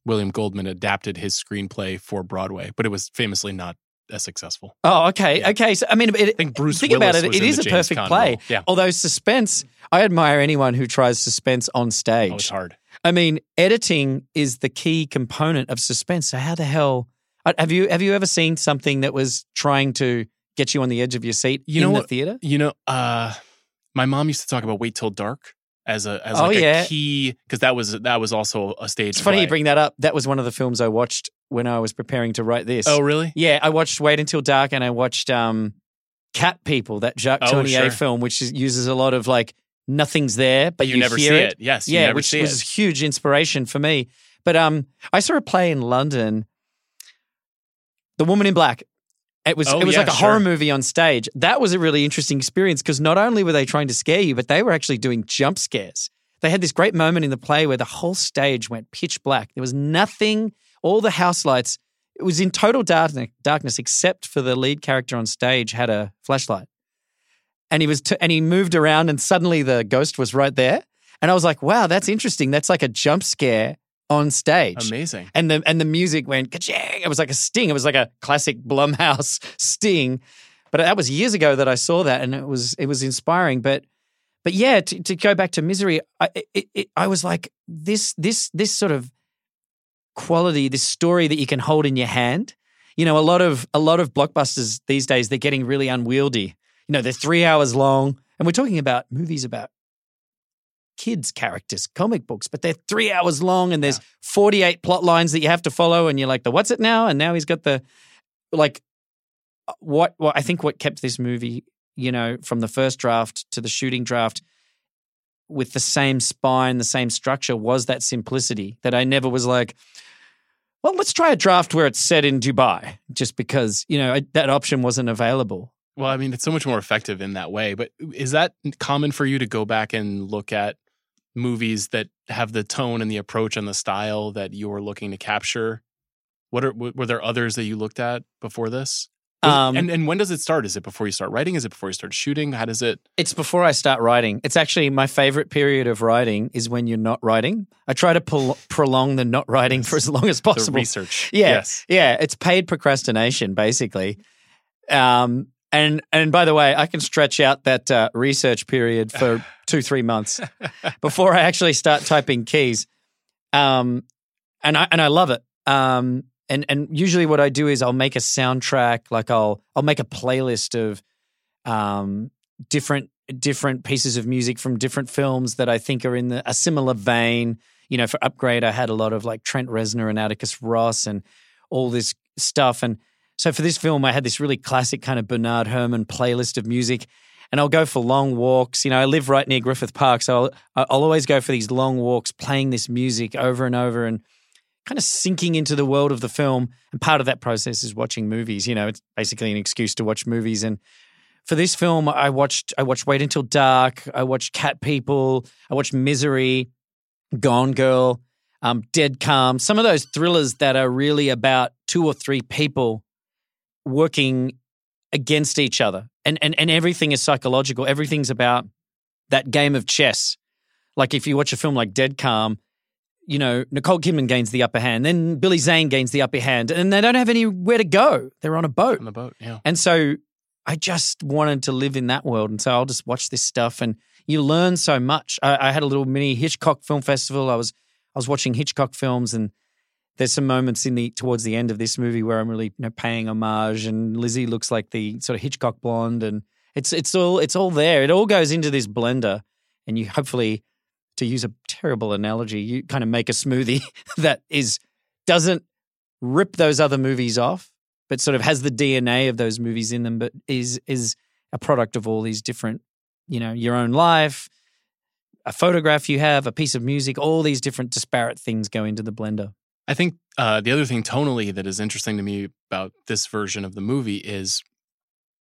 William Goldman adapted his screenplay for Broadway, but it was famously not as successful. Oh, okay, yeah. okay. So I mean, it, I think Bruce. Think Willis about it. It is a James perfect play. Yeah. Although suspense, I admire anyone who tries suspense on stage. Oh, it's hard. I mean, editing is the key component of suspense. So how the hell uh, have you have you ever seen something that was trying to get you on the edge of your seat you in know the what, theater? You know, uh, my mom used to talk about Wait Till Dark as a as oh, like yeah. a key because that was that was also a stage. It's play. funny you bring that up. That was one of the films I watched when I was preparing to write this. Oh, really? Yeah, I watched Wait Until Dark and I watched um, Cat People, that Jacques oh, Tourneur sure. film, which is, uses a lot of like nothing's there, but you, you never hear see it. it. Yes, yeah, which was it. huge inspiration for me. But um, I saw a play in London, The Woman in Black. It was oh, it was yeah, like a sure. horror movie on stage. That was a really interesting experience because not only were they trying to scare you, but they were actually doing jump scares. They had this great moment in the play where the whole stage went pitch black. There was nothing, all the house lights, it was in total darkness except for the lead character on stage had a flashlight. And he was t- and he moved around and suddenly the ghost was right there. And I was like, "Wow, that's interesting. That's like a jump scare on stage. Amazing. And the and the music went ka-ching. It was like a sting. It was like a classic Blumhouse sting. But that was years ago that I saw that, and it was it was inspiring. But but yeah, to, to go back to misery, I it, it, I was like this this this sort of quality, this story that you can hold in your hand. You know, a lot of a lot of blockbusters these days they're getting really unwieldy. You know, they're three hours long, and we're talking about movies about kids' characters, comic books, but they're three hours long, and there's yeah. forty eight plot lines that you have to follow, and you're like, the what's it now? And now he's got the like uh, what what I think what kept this movie, you know, from the first draft to the shooting draft with the same spine, the same structure was that simplicity that I never was like, well, let's try a draft where it's set in Dubai, just because, you know, that option wasn't available. Well, I mean, it's so much more effective in that way. But is that common for you to go back and look at movies that have the tone and the approach and the style that you're looking to capture? What are were there others that you looked at before this? Um, and and when does it start? Is it before you start writing? Is it before you start shooting? How does it? It's before I start writing. It's actually my favorite period of writing is when you're not writing. I try to prolong the not writing for as long as possible. The research. Yeah, yes. yeah. It's paid procrastination, basically. Um, and and by the way, I can stretch out that uh, research period for two three months before I actually start typing keys. Um, and I and I love it. Um, and and usually what I do is I'll make a soundtrack, like I'll I'll make a playlist of um, different different pieces of music from different films that I think are in the, a similar vein. You know, for Upgrade, I had a lot of like Trent Reznor and Atticus Ross and all this stuff. And so for this film, I had this really classic kind of Bernard Herrmann playlist of music. And I'll go for long walks. You know, I live right near Griffith Park, so I'll, I'll always go for these long walks, playing this music over and over. And kind of sinking into the world of the film. And part of that process is watching movies. You know, it's basically an excuse to watch movies. And for this film, I watched I watched Wait Until Dark. I watched Cat People. I watched Misery, Gone Girl, um, Dead Calm. Some of those thrillers that are really about two or three people working against each other, and and and everything is psychological. Everything's about that game of chess. Like if you watch a film like Dead Calm, you know, Nicole Kidman gains the upper hand, then Billy Zane gains the upper hand, and they don't have anywhere to go. They're on a boat. On the boat, yeah. And so I just wanted to live in that world. And so I'll just watch this stuff and you learn so much. I, I had a little mini Hitchcock film festival. I was I was watching Hitchcock films and there's some moments in the towards the end of this movie where I'm really you know, paying homage and Lizzie looks like the sort of Hitchcock blonde and it's it's all it's all there. It all goes into this blender and you hopefully to use a terrible analogy, you kind of make a smoothie that is doesn't rip those other movies off, but sort of has the DNA of those movies in them, but is is a product of all these different, you know, your own life, a photograph you have, a piece of music, all these different disparate things go into the blender. I think uh, the other thing tonally that is interesting to me about this version of the movie is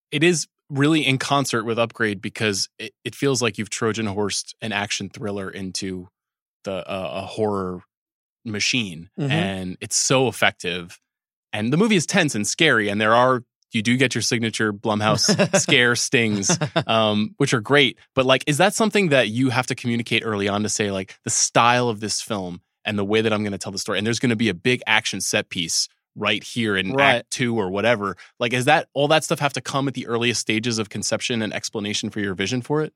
it is really in concert with Upgrade because it, it feels like you've Trojan horsed an action thriller into the uh, a horror machine, mm-hmm. and it's so effective. And the movie is tense and scary, and there are you do get your signature Blumhouse scare stings, um, which are great. But like, is that something that you have to communicate early on to say like the style of this film and the way that I'm going to tell the story? And there's going to be a big action set piece right here in right. act two or whatever like is that all that stuff have to come at the earliest stages of conception and explanation for your vision for it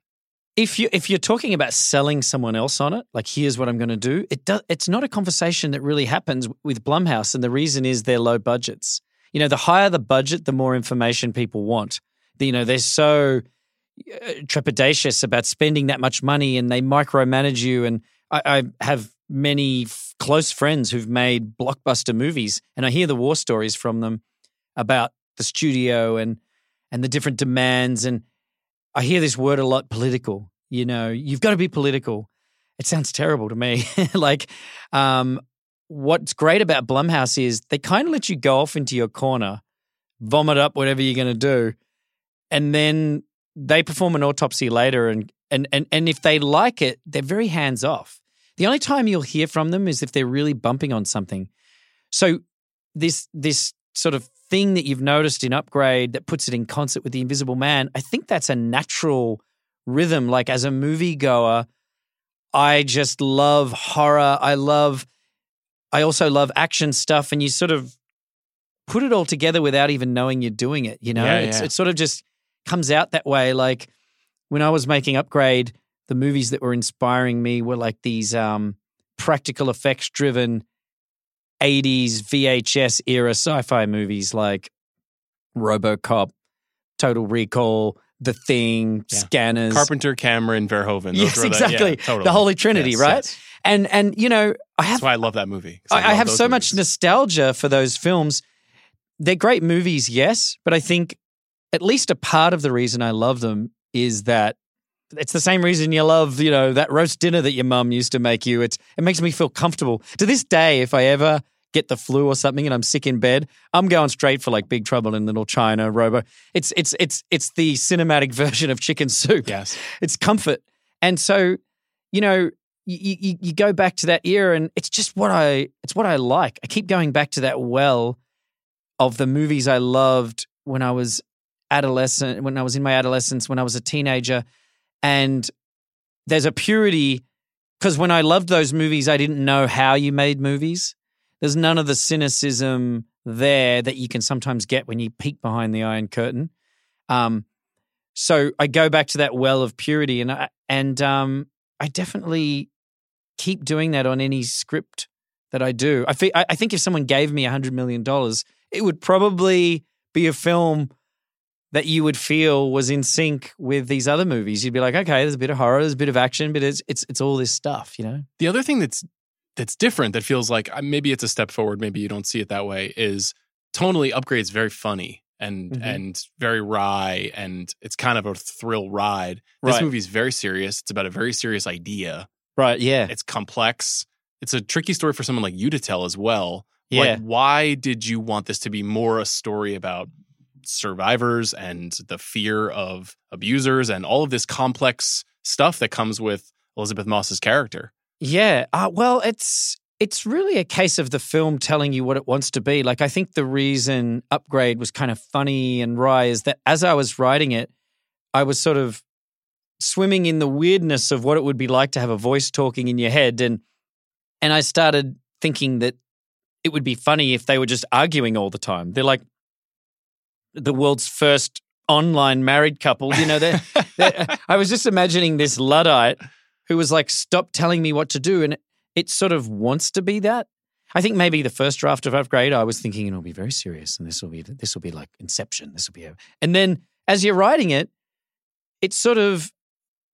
if you if you're talking about selling someone else on it like here's what i'm going to do it does it's not a conversation that really happens with blumhouse and the reason is their low budgets you know the higher the budget the more information people want you know they're so uh, trepidatious about spending that much money and they micromanage you and I, I have many f- close friends who've made blockbuster movies, and I hear the war stories from them about the studio and and the different demands. And I hear this word a lot: political. You know, you've got to be political. It sounds terrible to me. like, um, what's great about Blumhouse is they kind of let you go off into your corner, vomit up whatever you're going to do, and then they perform an autopsy later. And and and and if they like it, they're very hands off. The only time you'll hear from them is if they're really bumping on something. So this this sort of thing that you've noticed in Upgrade that puts it in concert with the Invisible Man, I think that's a natural rhythm. Like as a moviegoer, I just love horror. I love I also love action stuff and you sort of put it all together without even knowing you're doing it, you know? Yeah, yeah. it sort of just comes out that way. Like when I was making Upgrade, the movies that were inspiring me were like these um, practical effects driven 80s VHS era sci fi movies like Robocop, Total Recall, The Thing, yeah. Scanners. Carpenter, Cameron, Verhoeven. Those yes, exactly. The, yeah, totally. the Holy Trinity, yes, right? Yes. And and you know, I have That's why I love that movie. I, I, I have so movies. much nostalgia for those films. They're great movies, yes, but I think at least a part of the reason I love them is that it's the same reason you love, you know, that roast dinner that your mum used to make you. It's it makes me feel comfortable. To this day, if I ever get the flu or something and I'm sick in bed, I'm going straight for like Big Trouble in Little China, Robo. It's it's it's it's the cinematic version of chicken soup. Yes. It's comfort. And so, you know, you, you, you go back to that era and it's just what I it's what I like. I keep going back to that well of the movies I loved when I was adolescent, when I was in my adolescence, when I was a teenager. And there's a purity because when I loved those movies, I didn't know how you made movies. There's none of the cynicism there that you can sometimes get when you peek behind the Iron Curtain. Um, so I go back to that well of purity, and I, and um, I definitely keep doing that on any script that I do. I, fe- I think if someone gave me a hundred million dollars, it would probably be a film that you would feel was in sync with these other movies. You'd be like, okay, there's a bit of horror, there's a bit of action, but it's it's it's all this stuff, you know. The other thing that's that's different that feels like uh, maybe it's a step forward, maybe you don't see it that way is tonally upgrades very funny and mm-hmm. and very wry and it's kind of a thrill ride. This right. movie is very serious. It's about a very serious idea. Right, yeah. It's complex. It's a tricky story for someone like you to tell as well. Yeah. Like, why did you want this to be more a story about survivors and the fear of abusers and all of this complex stuff that comes with Elisabeth Moss's character? Yeah. Uh, well, it's it's really a case of the film telling you what it wants to be. Like I think the reason Upgrade was kind of funny and wry is that as I was writing it, I was sort of swimming in the weirdness of what it would be like to have a voice talking in your head and and I started thinking that it would be funny if they were just arguing all the time. They're like the world's first online married couple. You know, they're, they're, I was just imagining this Luddite who was like, stop telling me what to do. And it, sort of wants to be that. I think maybe the first draft of Upgrade, I was thinking it'll be very serious and this will be, this will be like Inception. This will be, a, and then as you're writing it, it sort of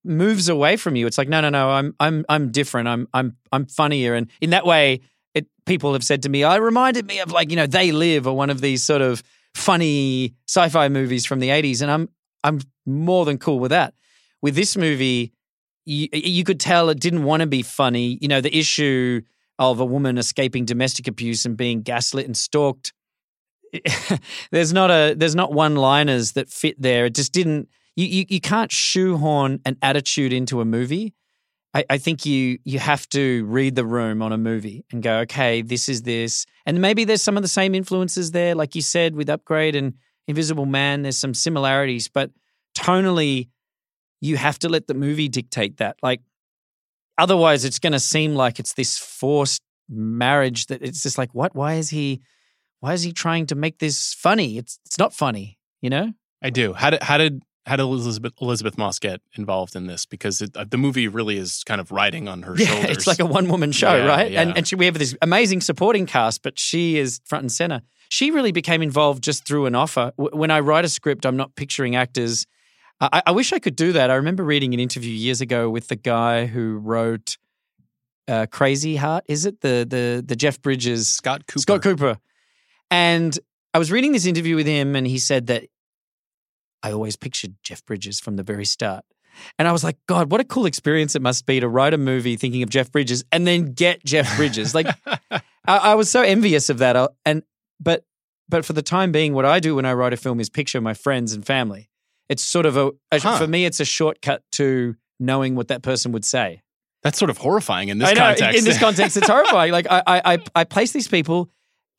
moves away from you. It's like, no, no, no, I'm, I'm, I'm different. I'm, I'm, I'm funnier. And in that way, it, people have said to me, I reminded me of like, you know, They Live or one of these sort of funny sci-fi movies from the 80s and I'm I'm more than cool with that. With this movie, you, you could tell it didn't want to be funny. You know, the issue of a woman escaping domestic abuse and being gaslit and stalked. there's not a there's not one liners that fit there. It just didn't you, you you can't shoehorn an attitude into a movie. I, I think you you have to read the room on a movie and go, okay, this is this, and maybe there's some of the same influences there, like you said with Upgrade and Invisible Man. There's some similarities, but tonally, you have to let the movie dictate that. Like, otherwise, it's going to seem like it's this forced marriage that it's just like, what? Why is he? Why is he trying to make this funny? It's it's not funny, you know. I do. How did how did how did Elizabeth, Elisabeth Moss get involved in this? Because it, uh, the movie really is kind of riding on her yeah, shoulders. It's like a one woman show, yeah, right? Yeah. And, and she, we have this amazing supporting cast, but she is front and center. She really became involved just through an offer. When I write a script, I'm not picturing actors. I, I, wish I could do that. I remember reading an interview years ago with the guy who wrote uh, Crazy Heart. Is it the the the Jeff Bridges Scott Cooper? Scott Cooper. And I was reading this interview with him, and he said that I always pictured Jeff Bridges from the very start. And I was like, God, what a cool experience it must be to write a movie thinking of Jeff Bridges and then get Jeff Bridges. Like, I, I, was so envious of that. Uh, and but but for the time being, what I do when I write a film is picture my friends and family. It's sort of a, a huh. for me, it's a shortcut to knowing what that person would say. That's sort of horrifying in this know, context. In, in this context, it's horrifying. Like I, I, I place these people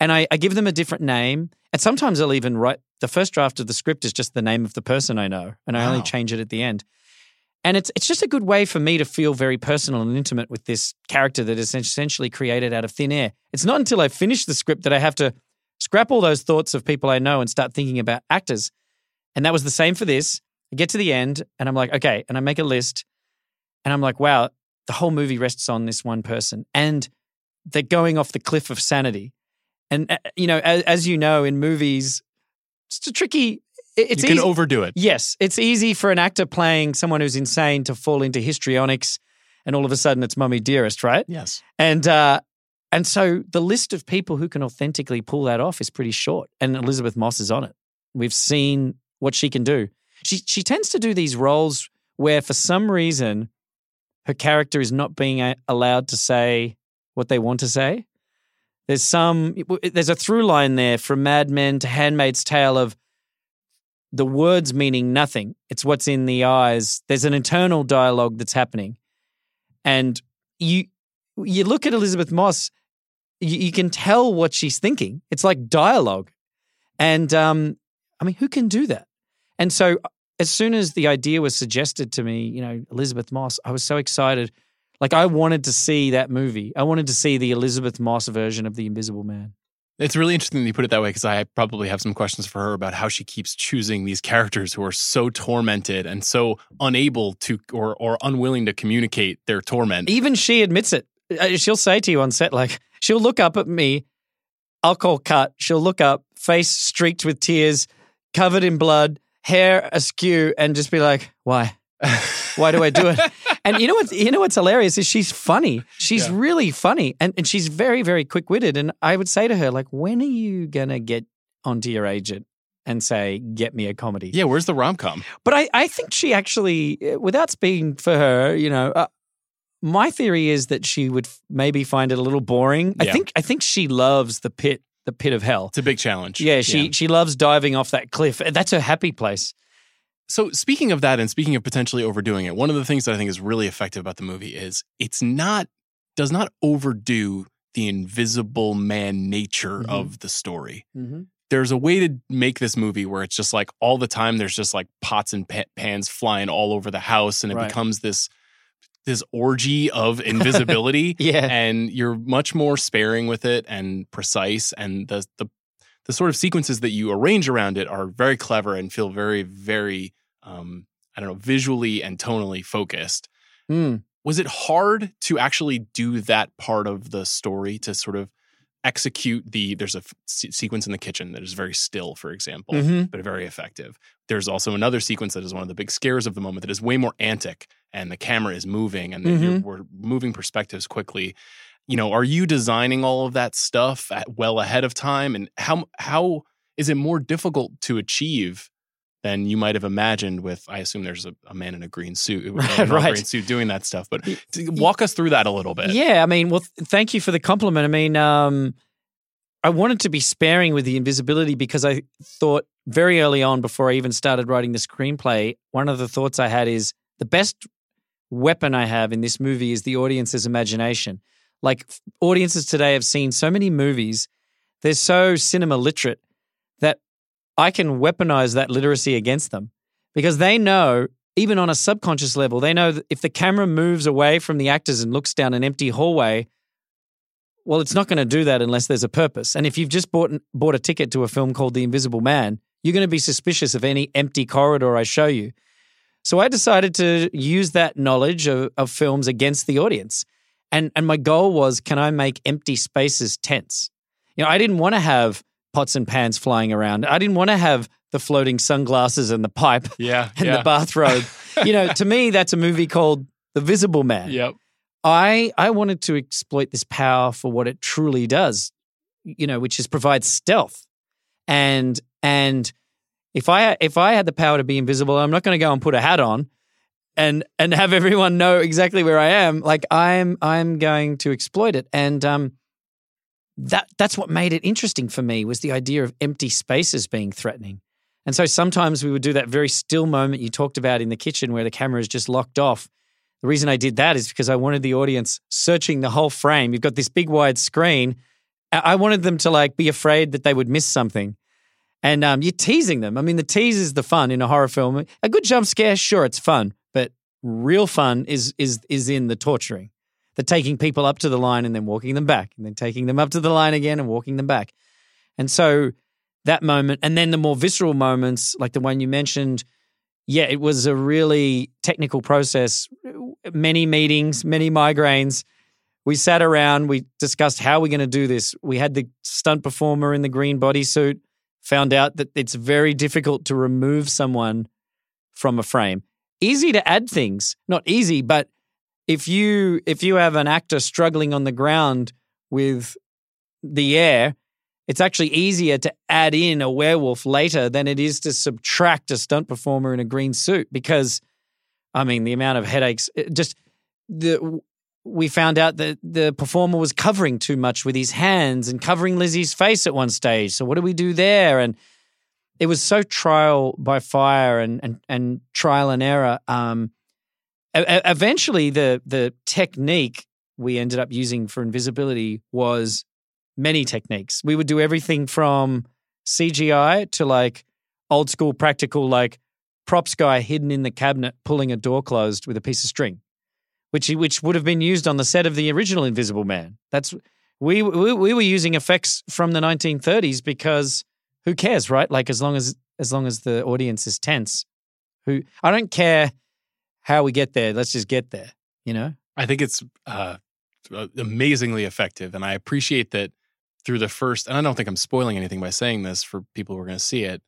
and I, I give them a different name. And sometimes I'll even write the first draft of the script is just the name of the person I know, and I only change it at the end. And it's it's just a good way for me to feel very personal and intimate with this character that is essentially created out of thin air. It's not until I finish the script that I have to scrap all those thoughts of people I know and start thinking about actors. And that was the same for this. I get to the end and I'm like, okay, and I make a list and I'm like, wow, the whole movie rests on this one person. And they're going off the cliff of sanity. And, uh, you know, as, as, you know, in movies, it's a tricky. It's you can easy. overdo it. Yes, it's easy for an actor playing someone who's insane to fall into histrionics, and all of a sudden it's Mummy Dearest, right? Yes. And uh, and so the list of people who can authentically pull that off is pretty short, and Elisabeth Moss is on it. We've seen what she can do. She she tends to do these roles where, for some reason, her character is not being allowed to say what they want to say. There's some there's a through line there from Mad Men to Handmaid's Tale of the words meaning nothing. It's what's in the eyes. There's an internal dialogue that's happening. And you you look at Elisabeth Moss, you, you can tell what she's thinking. It's like dialogue, and um, I mean, who can do that? And so, as soon as the idea was suggested to me, you know, Elisabeth Moss, I was so excited. Like I wanted to see that movie. I wanted to see the Elisabeth Moss version of The Invisible Man. It's really interesting that you put it that way because I probably have some questions for her about how she keeps choosing these characters who are so tormented and so unable to or or unwilling to communicate their torment. Even she admits it. Uh, she'll say to you on set, like, she'll look up at me, I'll call cut. She'll look up, face streaked with tears, covered in blood, hair askew, and just be like, why? Why do I do it? and you know what? You know what's hilarious is she's funny. She's yeah. really funny, and and she's very very quick witted. And I would say to her like, when are you gonna get onto your agent and say, get me a comedy? Yeah, where's the rom com? But I I think she actually, uh, without speaking for her, you know. Uh, my theory is that she would maybe find it a little boring. Yeah. I think I think she loves the pit the pit of hell. It's a big challenge. Yeah, she yeah. she loves diving off that cliff. That's her happy place. So, speaking of that and speaking of potentially overdoing it, one of the things that I think is really effective about the movie is it's not, does not overdo the invisible man nature mm-hmm. of the story. Mm-hmm. There's a way to make this movie where it's just like all the time there's just like pots and pans flying all over the house and it right. becomes this this orgy of invisibility yeah and you're much more sparing with it and precise and the the the sort of sequences that you arrange around it are very clever and feel very, very, um, I don't know, visually and tonally focused. Mm. Was it hard to actually do that part of the story to sort of execute the there's a f- sequence in the kitchen that is very still for example mm-hmm. but very effective there's also another sequence that is one of the big scares of the moment that is way more antic and the camera is moving and mm-hmm. we're moving perspectives quickly you know, are you designing all of that stuff at, well ahead of time? And how how is it more difficult to achieve than you might have imagined with I assume there's a, a man in a green suit right, right. green suit doing that stuff. But walk us through that a little bit. Yeah, I mean, well thank you for the compliment. I mean, um, I wanted to be sparing with the invisibility because I thought very early on before I even started writing the screenplay, one of the thoughts I had is the best weapon I have in this movie is the audience's imagination. Like audiences today have seen so many movies, they're so cinema literate that I can weaponize that literacy against them because they know, even on a subconscious level, they know that if the camera moves away from the actors and looks down an empty hallway, well, it's not going to do that unless there's a purpose. And if you've just bought bought a ticket to a film called The Invisible Man, you're going to be suspicious of any empty corridor I show you. So I decided to use that knowledge of, of films against the audience. And and my goal was can I make empty spaces tense? You know, I didn't want to have pots and pans flying around. I didn't want to have the floating sunglasses and the pipe yeah, and yeah. the bathrobe. you know, to me that's a movie called The Visible Man. Yep. I I wanted to exploit this power for what it truly does, you know, which is provide stealth. And and if I if I had the power to be invisible, I'm not going to go and put a hat on and and have everyone know exactly where I am, like I'm I'm going to exploit it. And um, that that's what made it interesting for me was the idea of empty spaces being threatening. And so sometimes we would do that very still moment you talked about in the kitchen where the camera is just locked off. The reason I did that is because I wanted the audience searching the whole frame. You've got this big wide screen. I wanted them to like be afraid that they would miss something. And um, you're teasing them. I mean, the tease is the fun in a horror film. A good jump scare, sure, it's fun real fun is is is in the torturing, the taking people up to the line and then walking them back, and then taking them up to the line again and walking them back. And so that moment, and then the more visceral moments, like the one you mentioned, yeah, it was a really technical process. Many meetings, many migraines. We sat around, we discussed how we're going to do this. We had the stunt performer in the green bodysuit, found out that it's very difficult to remove someone from a frame easy to add things. Not easy, but if you if you have an actor struggling on the ground with the air, it's actually easier to add in a werewolf later than it is to subtract a stunt performer in a green suit because I mean the amount of headaches uh, just the we found out that the performer was covering too much with his hands and covering Lizzie's face at one stage. So what do we do there? And it was so trial by fire and and, and trial and error. Um, eventually, the the technique we ended up using for invisibility was many techniques. We would do everything from CGI to like old school practical, like props guy hidden in the cabinet pulling a door closed with a piece of string, which which would have been used on the set of the original Invisible Man. That's we we, we were using effects from the 1930s because who cares, right? Like as long as as long as the audience is tense, who I don't care how we get there. Let's just get there. You know. I think it's uh, amazingly effective, and I appreciate that through the first. And I don't think I'm spoiling anything by saying this for people who are going to see it.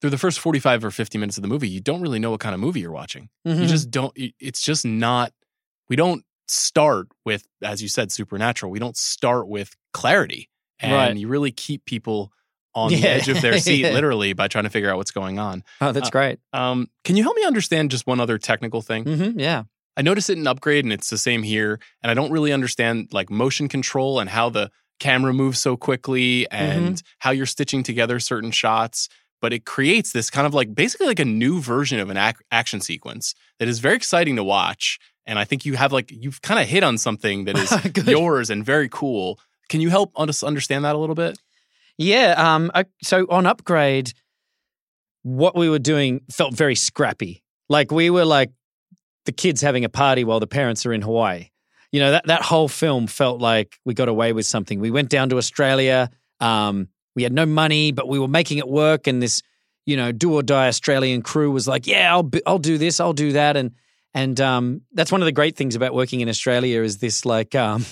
Through the first 45 or 50 minutes of the movie, you don't really know what kind of movie you're watching. Mm-hmm. You just don't. It's just not. We don't start with, as you said, supernatural. We don't start with clarity, and right. you really keep people on yeah. the edge of their seat, yeah. literally, by trying to figure out what's going on. Oh, that's uh, great. Um, can you help me understand just one other technical thing? Mm-hmm, yeah. I noticed it in Upgrade, and it's the same here. And I don't really understand like motion control and how the camera moves so quickly and mm-hmm. how you're stitching together certain shots. But it creates this kind of like basically like a new version of an ac- action sequence that is very exciting to watch. And I think you have like you've kind of hit on something that is yours and very cool. Can you help us understand that a little bit? Yeah. Um. So on Upgrade, what we were doing felt very scrappy. Like we were like the kids having a party while the parents are in Hawaii. You know, that, that whole film felt like we got away with something. We went down to Australia. Um, we had no money, but we were making it work. And this, you know, do or die Australian crew was like, yeah, I'll, I'll do this, I'll do that. And, and um, that's one of the great things about working in Australia is this like, um,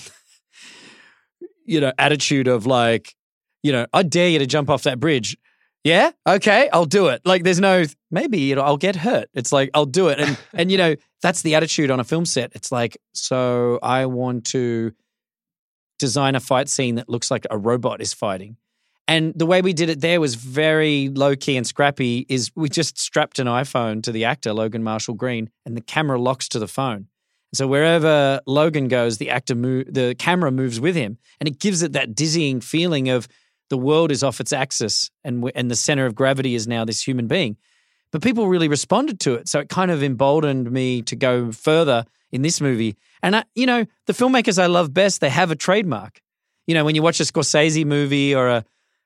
you know, attitude of like, you know, I dare you to jump off that bridge. Yeah, okay, I'll do it. Like, there's no maybe I'll get hurt. It's like I'll do it, and and you know that's the attitude on a film set. It's like so I want to design a fight scene that looks like a robot is fighting. And the way we did it there was very low key and scrappy. Is we just strapped an iPhone to the actor Logan Marshall Green, and the camera locks to the phone. So wherever Logan goes, the actor move, the camera moves with him, and it gives it that dizzying feeling of the world is off its axis and and the center of gravity is now this human being. But people really responded to it, so it kind of emboldened me to go further in this movie. And I, you know, the filmmakers I love best, they have a trademark. You know, when you watch a Scorsese movie or a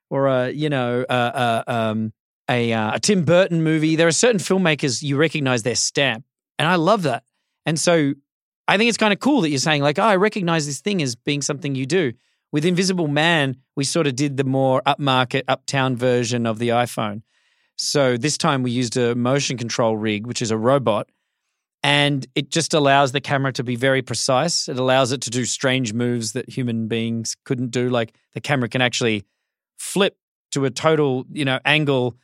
or a you know a, a, um, a, uh, a Tim Burton movie, there are certain filmmakers you recognize their stamp, and I love that. And so I think it's kind of cool that you're saying like, oh, I recognize this thing as being something you do. With Invisible Man, we sort of did the more upmarket, uptown version of the iPhone. So this time we used a motion control rig, which is a robot, and it just allows the camera to be very precise. It allows it to do strange moves that human beings couldn't do. Like the camera can actually flip to a total, you know, angle,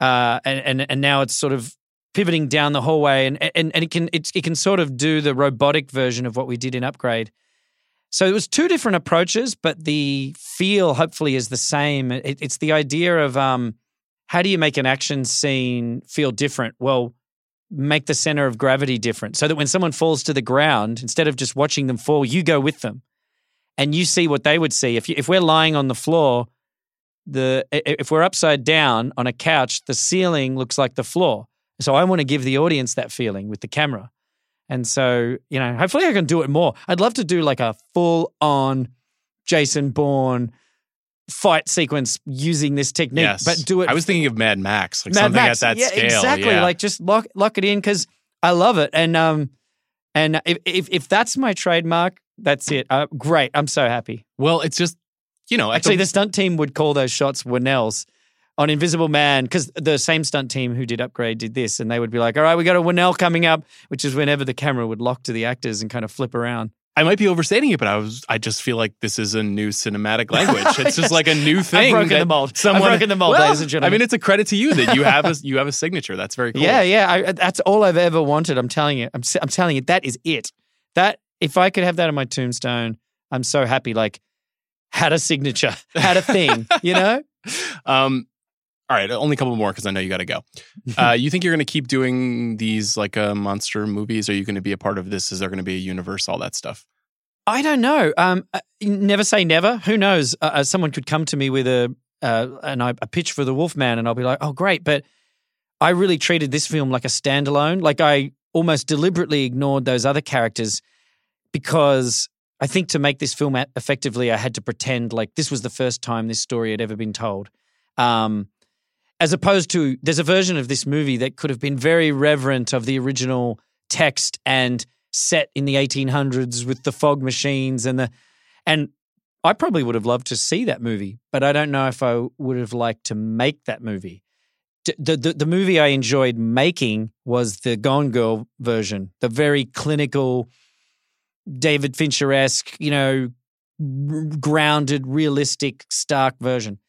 uh, and and and now it's sort of pivoting down the hallway, and and and it can it, it can sort of do the robotic version of what we did in Upgrade. So it was two different approaches, but the feel hopefully is the same. It, it's the idea of um, how do you make an action scene feel different? Well, make the center of gravity different so that when someone falls to the ground, instead of just watching them fall, you go with them and you see what they would see. If, you, if we're lying on the floor, the if we're upside down on a couch, the ceiling looks like the floor. So I want to give the audience that feeling with the camera. And so, you know, hopefully I can do it more. I'd love to do like a full on Jason Bourne fight sequence using this technique, yes. but do it. I was thinking of Mad Max, like Mad something Max. at that yeah, scale. Exactly. Yeah. Like just lock lock it in because I love it. And um, and if, if if that's my trademark, that's it. Uh, great. I'm so happy. Well, it's just you know, actually, the, the stunt team would call those shots Whannells on Invisible Man because the same stunt team who did Upgrade did this, and they would be like, "All right, we got a Whannell coming up," which is whenever the camera would lock to the actors and kind of flip around. I might be overstating it, but I was I just feel like this is a new cinematic language. It's yes. just like a new thing. I've broken the mold. Someone, I've broken the mold, well, ladies and gentlemen. I mean, it's a credit to you that you have a you have a signature. That's very cool. Yeah, yeah. I, that's all I've ever wanted. I'm telling you. I'm I'm telling you that is it. That if I could have that on my tombstone, I'm so happy. Like had a signature, had a thing. you know. Um, all right, only a couple more because I know you got to go. Uh, you think you're going to keep doing these like uh, monster movies? Are you going to be a part of this? Is there going to be a universe? All that stuff. I don't know. Um, uh, never say never. Who knows? Uh, uh, someone could come to me with a uh, and I, a pitch for the Wolfman, and I'll be like, "Oh, great!" But I really treated this film like a standalone. Like I almost deliberately ignored those other characters because I think to make this film effectively, I had to pretend like this was the first time this story had ever been told. Um, as opposed to, there's a version of this movie that could have been very reverent of the original text and set in the 1800s with the fog machines and the, and I probably would have loved to see that movie, but I don't know if I would have liked to make that movie. The, the, the movie I enjoyed making was the Gone Girl version, the very clinical, David Fincher esque, you know, grounded, realistic, stark version.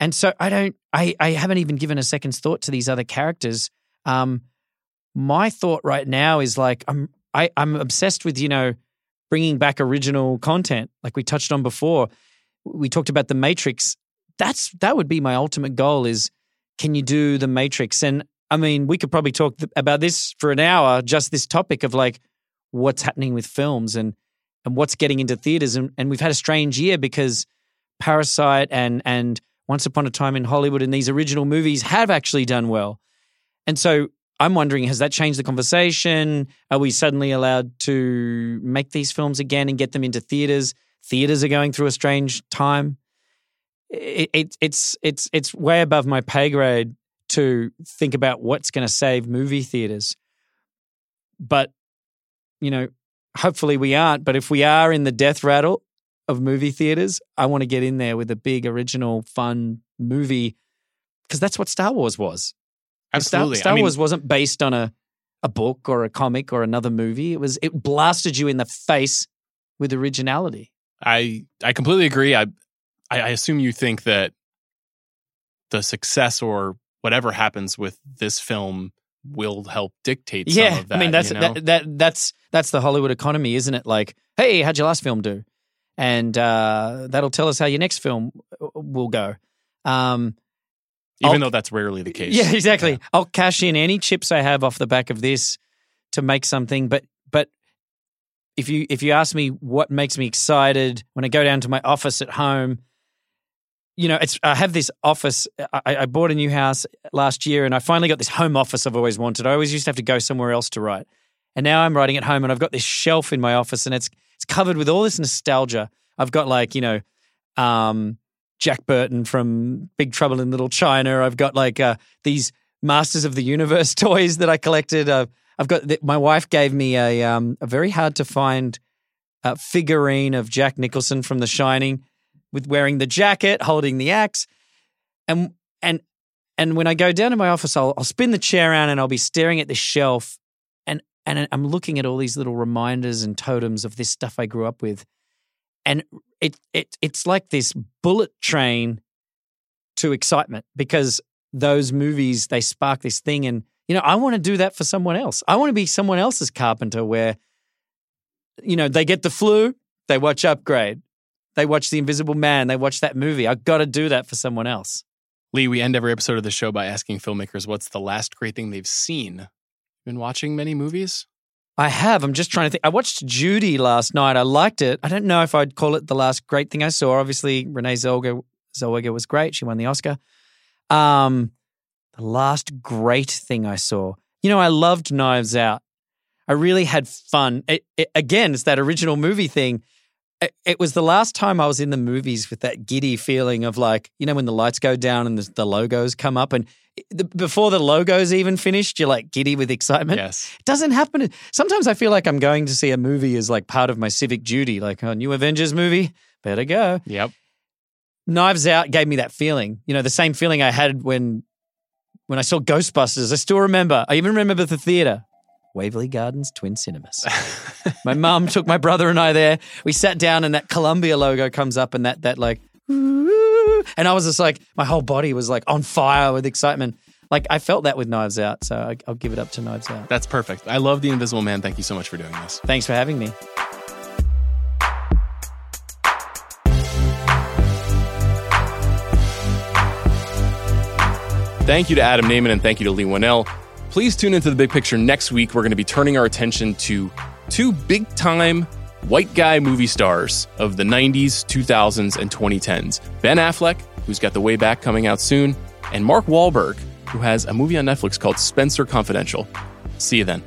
And so I don't, I, I haven't even given a second's thought to these other characters. Um, my thought right now is like I'm, I, I'm obsessed with you know bringing back original content, like we touched on before. We talked about the Matrix. That's that would be my ultimate goal. Is can you do the Matrix? And I mean, we could probably talk about this for an hour, just this topic of like what's happening with films and and what's getting into theaters. And, and we've had a strange year because Parasite and and Once Upon a Time in Hollywood and these original movies have actually done well. And so I'm wondering, has that changed the conversation? Are we suddenly allowed to make these films again and get them into theaters? Theaters are going through a strange time. It, it, it's it's it's way above my pay grade to think about what's going to save movie theaters. But you know, hopefully we aren't. But if we are in the death rattle of movie theaters, I want to get in there with a big original, fun movie because that's what Star Wars was. Absolutely. Star, Star I mean, Wars wasn't based on a a book or a comic or another movie. It was it blasted you in the face with originality. I I completely agree. I I assume you think that the success or whatever happens with this film will help dictate yeah, that, I mean that's you know? that, that that's that's the Hollywood economy, isn't it? Like, hey, how'd your last film do? And uh, that'll tell us how your next film will go. Um, even I'll, though that's rarely the case. Yeah, exactly. Yeah. I'll cash in any chips I have off the back of this to make something. But but if you if you ask me what makes me excited when I go down to my office at home, you know, it's I have this office. I, I bought a new house last year, and I finally got this home office I've always wanted. I always used to have to go somewhere else to write, and now I'm writing at home, and I've got this shelf in my office, and it's it's covered with all this nostalgia. I've got like you know. Um, Jack Burton from Big Trouble in Little China. I've got like uh, these Masters of the Universe toys that I collected. Uh, I've got my wife gave me a um, a very hard to find uh, figurine of Jack Nicholson from The Shining, with wearing the jacket, holding the axe, and and and when I go down to my office, I'll, I'll spin the chair around and I'll be staring at this shelf, and I'm looking at all these little reminders and totems of this stuff I grew up with, and it it it's like this bullet train to excitement because those movies they spark this thing and you know I want to do that for someone else. I want to be someone else's carpenter where you know they get the flu, they watch Upgrade, they watch The Invisible Man, they watch that movie. I've got to do that for someone else. Leigh, we end every episode of the show by asking filmmakers what's the last great thing they've seen. Been watching many movies? I have. I'm just trying to think. I watched Judy last night. I liked it. I don't know if I'd call it the last great thing I saw. Obviously, Renee Zellweger, Zellweger was great. She won the Oscar. Um, the last great thing I saw. You know, I loved Knives Out. I really had fun. It, it, again, it's that original movie thing. It, it, was the last time I was in the movies with that giddy feeling of like, you know, when the lights go down and the, the logos come up, and the, before the logo's even finished, you're like giddy with excitement. Yes. It doesn't happen. Sometimes I feel like I'm going to see a movie as like part of my civic duty, like a new Avengers movie. Better go. Yep. Knives Out gave me that feeling. You know, the same feeling I had when when I saw Ghostbusters. I still remember. I even remember the theater. Waverley Gardens Twin Cinemas. my mum took my brother and I there. We sat down and that Columbia logo comes up and that that like and I was just like, my whole body was like on fire with excitement. Like I felt that with Knives Out, so I, will give it up to Knives Out. That's perfect. I love The Invisible Man. Thank you so much for doing this. Thanks for having me. Thank you to Adam Nayman and thank you to Leigh Whannell. Please tune into the big picture next week. We're going to be turning our attention to two big time white guy movie stars of the 90s, 2000s, and 2010s Ben Affleck, who's got The Way Back coming out soon, and Mark Wahlberg, who has a movie on Netflix called Spencer Confidential. See you then.